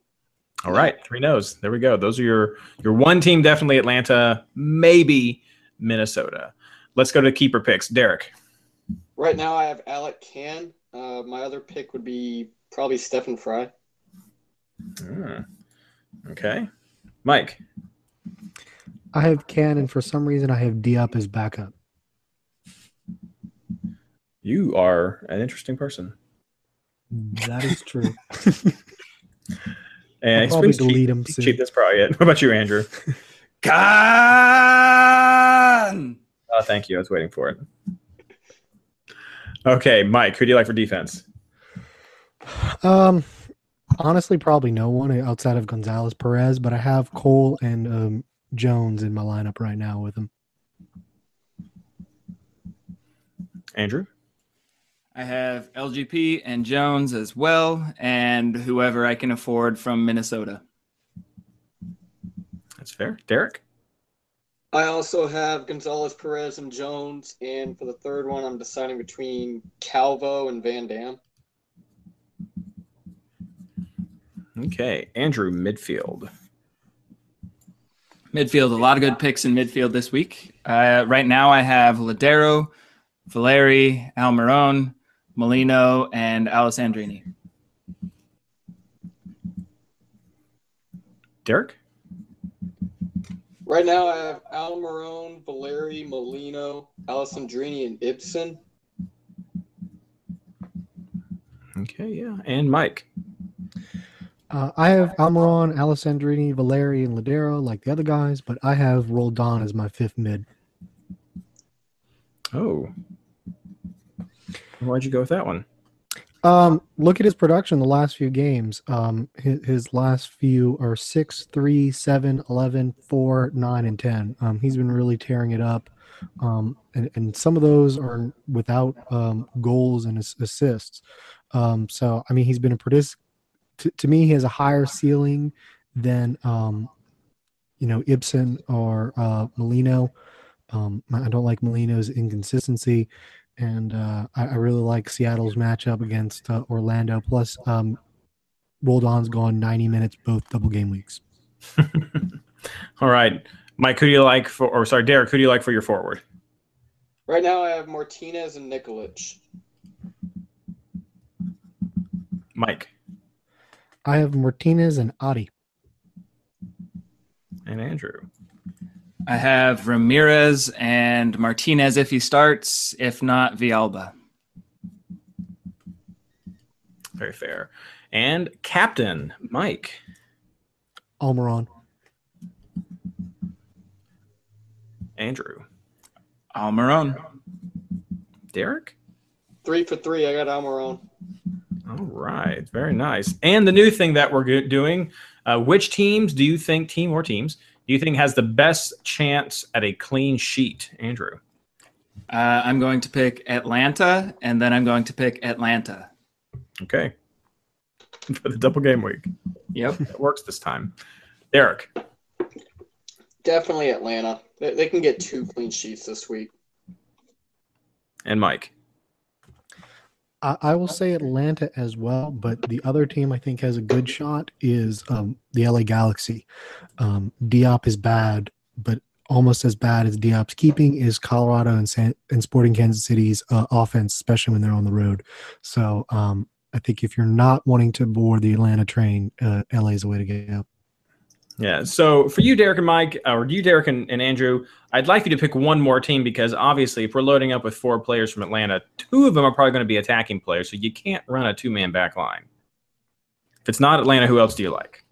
All right, three no's. There we go. Those are your your one team. Definitely Atlanta, maybe Minnesota. Let's go to keeper picks. Derek. right now, I have Alec Kann. Uh, my other pick would be probably Stefan Frei. Hmm. Okay, Mike. I have Kann, and for some reason, I have Diop as backup. You are an interesting person. That is true. And I'll he's probably pretty cheap. delete him soon. cheap. That's probably it. What about you, Andrew? Con! Oh, thank you. I was waiting for it. Okay, Mike. Who do you like for defense? Um, honestly, probably no one outside of Gonzalez Perez, but I have Cole and um, Jones in my lineup right now with him. Andrew. I have LGP and Jones as well, and whoever I can afford from Minnesota. That's fair. Derek. I also have Gonzalez, Perez, and Jones. And for the third one, I'm deciding between Calvo and Van Damme. Okay, Andrew. Midfield. Midfield, a lot of good picks in midfield this week. Uh, right now, I have Lodeiro, Valeri, Almiron, Molino, and Alessandrini. Derek? Right now, I have Almiron, Valeri, Molino, Alessandrini, and Ibson. Okay, yeah. And Mike. Uh, I have Almiron, Alessandrini, Valeri, and Lodeiro like the other guys, but I have Roldan as my fifth mid. Oh. Why'd you go with that one? Um, look at his production the last few games. Um, his, his last few are 6, 3, 7, 11, 4, 9, and 10. Um, he's been really tearing it up. Um, and, and some of those are without um, goals and assists. Um, so, I mean, he's been a partic- to, to me, he has a higher ceiling than, um, you know, Ibson or uh, Molino. Um, I don't like Molino's inconsistency and uh, I, I really like Seattle's matchup against uh, Orlando. Plus, um, Roldan's gone 90 minutes both double game weeks. All right. Mike, who do you like for, or sorry, Derek, who do you like for your forward? Right now, I have Martinez and Nikolic. Mike I have Martinez and Adi. and Andrew. I have Ramirez and Martinez if he starts. If not, Villalba. Very fair. And Captain Mike. Almiron. Andrew. Almiron. Derek? Three for three. I got Almiron. All right. Very nice. And the new thing that we're doing uh, which teams do you think, team or teams, do you think has the best chance at a clean sheet? Andrew. Uh, I'm going to pick Atlanta, and then I'm going to pick Atlanta. Okay. For the double game week. Yep. It works this time. Derek. Definitely Atlanta. They, they can get two clean sheets this week. And Mike. I, I will say Atlanta as well, but the other team I think has a good shot is um, the LA Galaxy. Um, Diop is bad, but almost as bad as Diop's keeping is Colorado and, San, and Sporting Kansas City's uh, offense, especially when they're on the road. So um, I think if you're not wanting to board the Atlanta train, uh, LA is the way to go. Yeah. So for you, Derek and Mike, or you, Derek and, and Andrew, I'd like you to pick one more team because obviously, if we're loading up with four players from Atlanta, two of them are probably going to be attacking players. So you can't run a two man back line. If it's not Atlanta, who else do you like?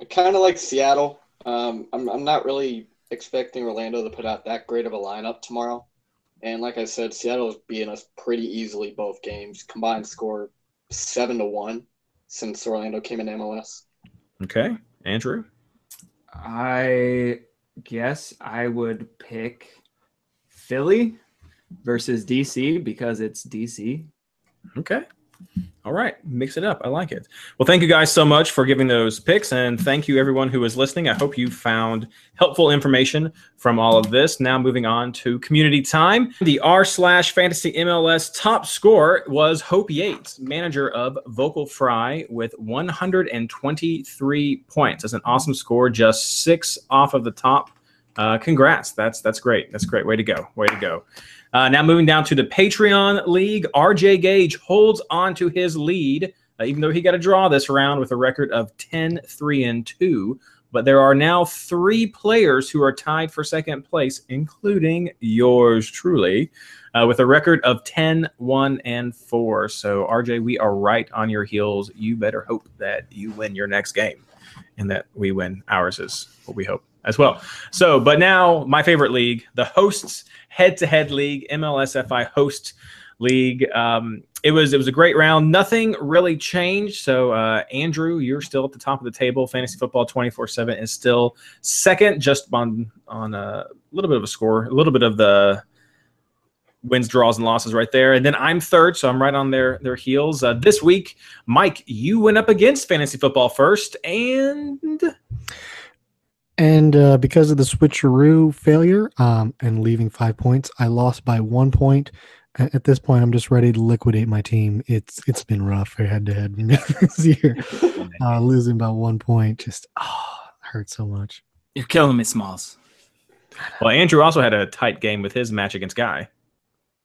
I kind of like Seattle. Um, I'm, I'm not really expecting Orlando to put out that great of a lineup tomorrow. And like I said, Seattle is beating us pretty easily both games. Combined score seven to one since Orlando came in MLS. Okay. Andrew. I guess I would pick Philly versus DC because it's DC. Okay. All right. Mix it up. I like it. Well, thank you guys so much for giving those picks. And thank you, everyone who is listening. I hope you found helpful information from all of this. Now, moving on to community time. The r slash fantasy MLS top score was Hope Yates, manager of Vocal Fry, with 123 points. That's an awesome score, just six off of the top. Uh, congrats. That's that's great. That's great. Way to go. Way to go. Uh, now moving down to the Patreon League, RJ Gage holds on to his lead, uh, even though he got a draw this round with a record of 10, 3, and 2. But there are now three players who are tied for second place, including yours truly, uh, with a record of 10, 1, and 4. So, RJ, we are right on your heels. You better hope that you win your next game and that we win ours, is what we hope as well. So, but now my favorite league, the hosts head-to-head league, MLSFI host league. Um, it was it was a great round. Nothing really changed. So uh, Andrew, you're still at the top of the table. Fantasy football 24/7 is still second, just on on a little bit of a score, a little bit of the wins, draws, and losses right there. And then I'm third, so I'm right on their their heels. Uh, this week, Mike, you went up against fantasy football first, and And uh, because of the switcheroo failure um, and leaving five points, I lost by one point. At this point, I'm just ready to liquidate my team. It's it's been rough for head to head this year. Uh, losing by one point just oh, hurt so much. You're killing me, Smalls. Well, Andrew also had a tight game with his match against Guy.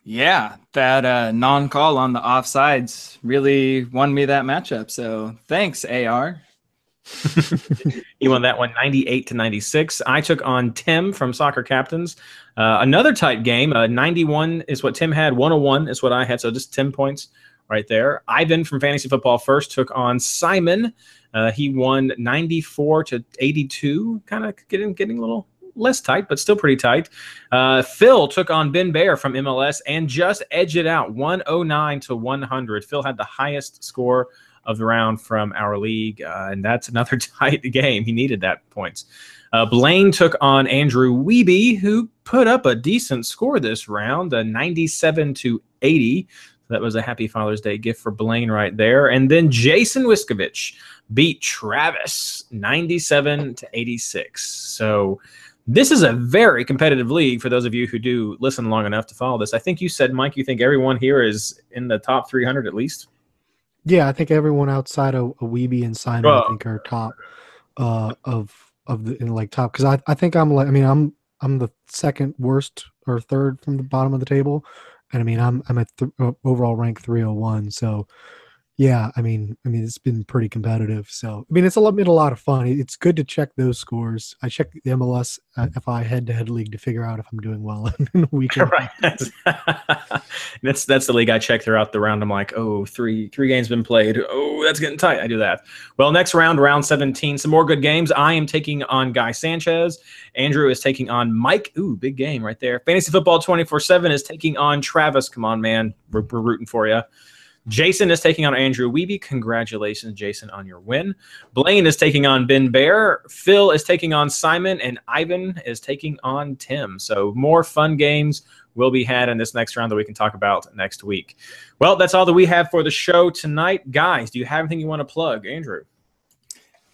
Yeah, that uh, non-call on the offsides really won me that matchup. So thanks, AR. he won that one 98 to 96. I took on Tim from Soccer Captains. Uh, another tight game. Uh, 91 is what Tim had. 101 is what I had. So just 10 points right there. Ivan from Fantasy Football First took on Simon. Uh, he won 94 to 82, kind of getting getting a little less tight, but still pretty tight. Uh, Phil took on Ben Bear from MLS and just edged it out 109 to 100. Phil had the highest score of the round from our league, uh, and that's another tight game. He needed that points. Uh, Blaine took on Andrew Weeby, who put up a decent score this round, a 97 to 80. That was a happy Father's Day gift for Blaine right there. And then Jason Wiskovich beat Travis 97 to 86. So this is a very competitive league for those of you who do listen long enough to follow this. I think you said, Mike, you think everyone here is in the top 300 at least? Yeah, I think everyone outside of, Weeby and Simon, Oh. I think, are top uh, of of the in like top because I, I think I'm like I mean I'm I'm the second worst or third from the bottom of the table, and I mean I'm I'm at th- uh, overall rank 301. So yeah, I mean I mean it's been pretty competitive. So I mean it's a lot been a lot of fun. It's good to check those scores. I check the MLS uh, FI head to head league to figure out if I'm doing well in the weekend. right. That's, that's that's the league I check throughout the round. I'm like, oh, three three games been played. Oh, that's getting tight. I do that. Well, next round, round 17, some more good games. I am taking on Guy Sanchez. Andrew is taking on Mike. Ooh, big game right there. Fantasy Football 24 7 is taking on Travis. Come on, man. We're, we're rooting for you. Jason is taking on Andrew Weeby. Congratulations, Jason, on your win. Blaine is taking on Ben Bear. Phil is taking on Simon, and Ivan is taking on Tim. So more fun games will be had in this next round that we can talk about next week. Well, that's all that we have for the show tonight. Guys, do you have anything you want to plug, Andrew?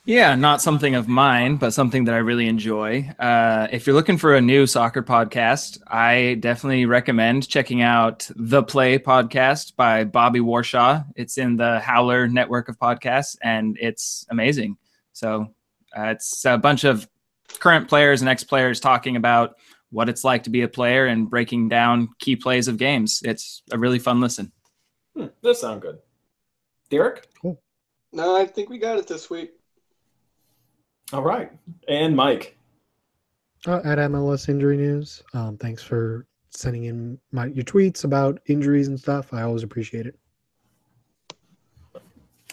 Yeah, not something of mine, but something that I really enjoy. Uh, if you're looking for a new soccer podcast, I definitely recommend checking out the Play podcast by Bobby Warshaw. It's in the Howler network of podcasts, and it's amazing. So uh, it's a bunch of current players and ex players talking about what it's like to be a player and breaking down key plays of games. It's a really fun listen. Hmm, that sounds good. Derek? No, I think we got it this week. All right. And Mike. Uh, at MLS Injury News. Um, thanks for sending in my your tweets about injuries and stuff. I always appreciate it.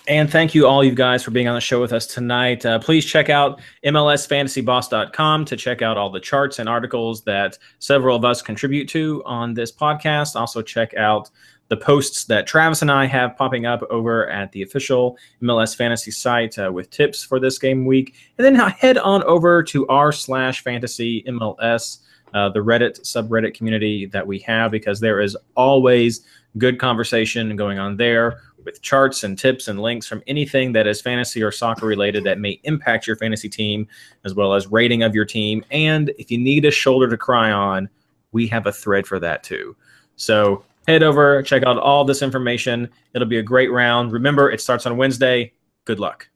And thank you all you guys for being on the show with us tonight. Uh, please check out MLSFantasyBoss.com to check out all the charts and articles that several of us contribute to on this podcast. Also, check out the posts that Travis and I have popping up over at the official MLS Fantasy site uh, with tips for this game week. And then head on over to r slash fantasy MLS, uh, the Reddit subreddit community that we have, because there is always good conversation going on there with charts and tips and links from anything that is fantasy or soccer related that may impact your fantasy team, as well as rating of your team. And if you need a shoulder to cry on, we have a thread for that too. So head over, check out all this information. It'll be a great round. Remember, it starts on Wednesday. Good luck.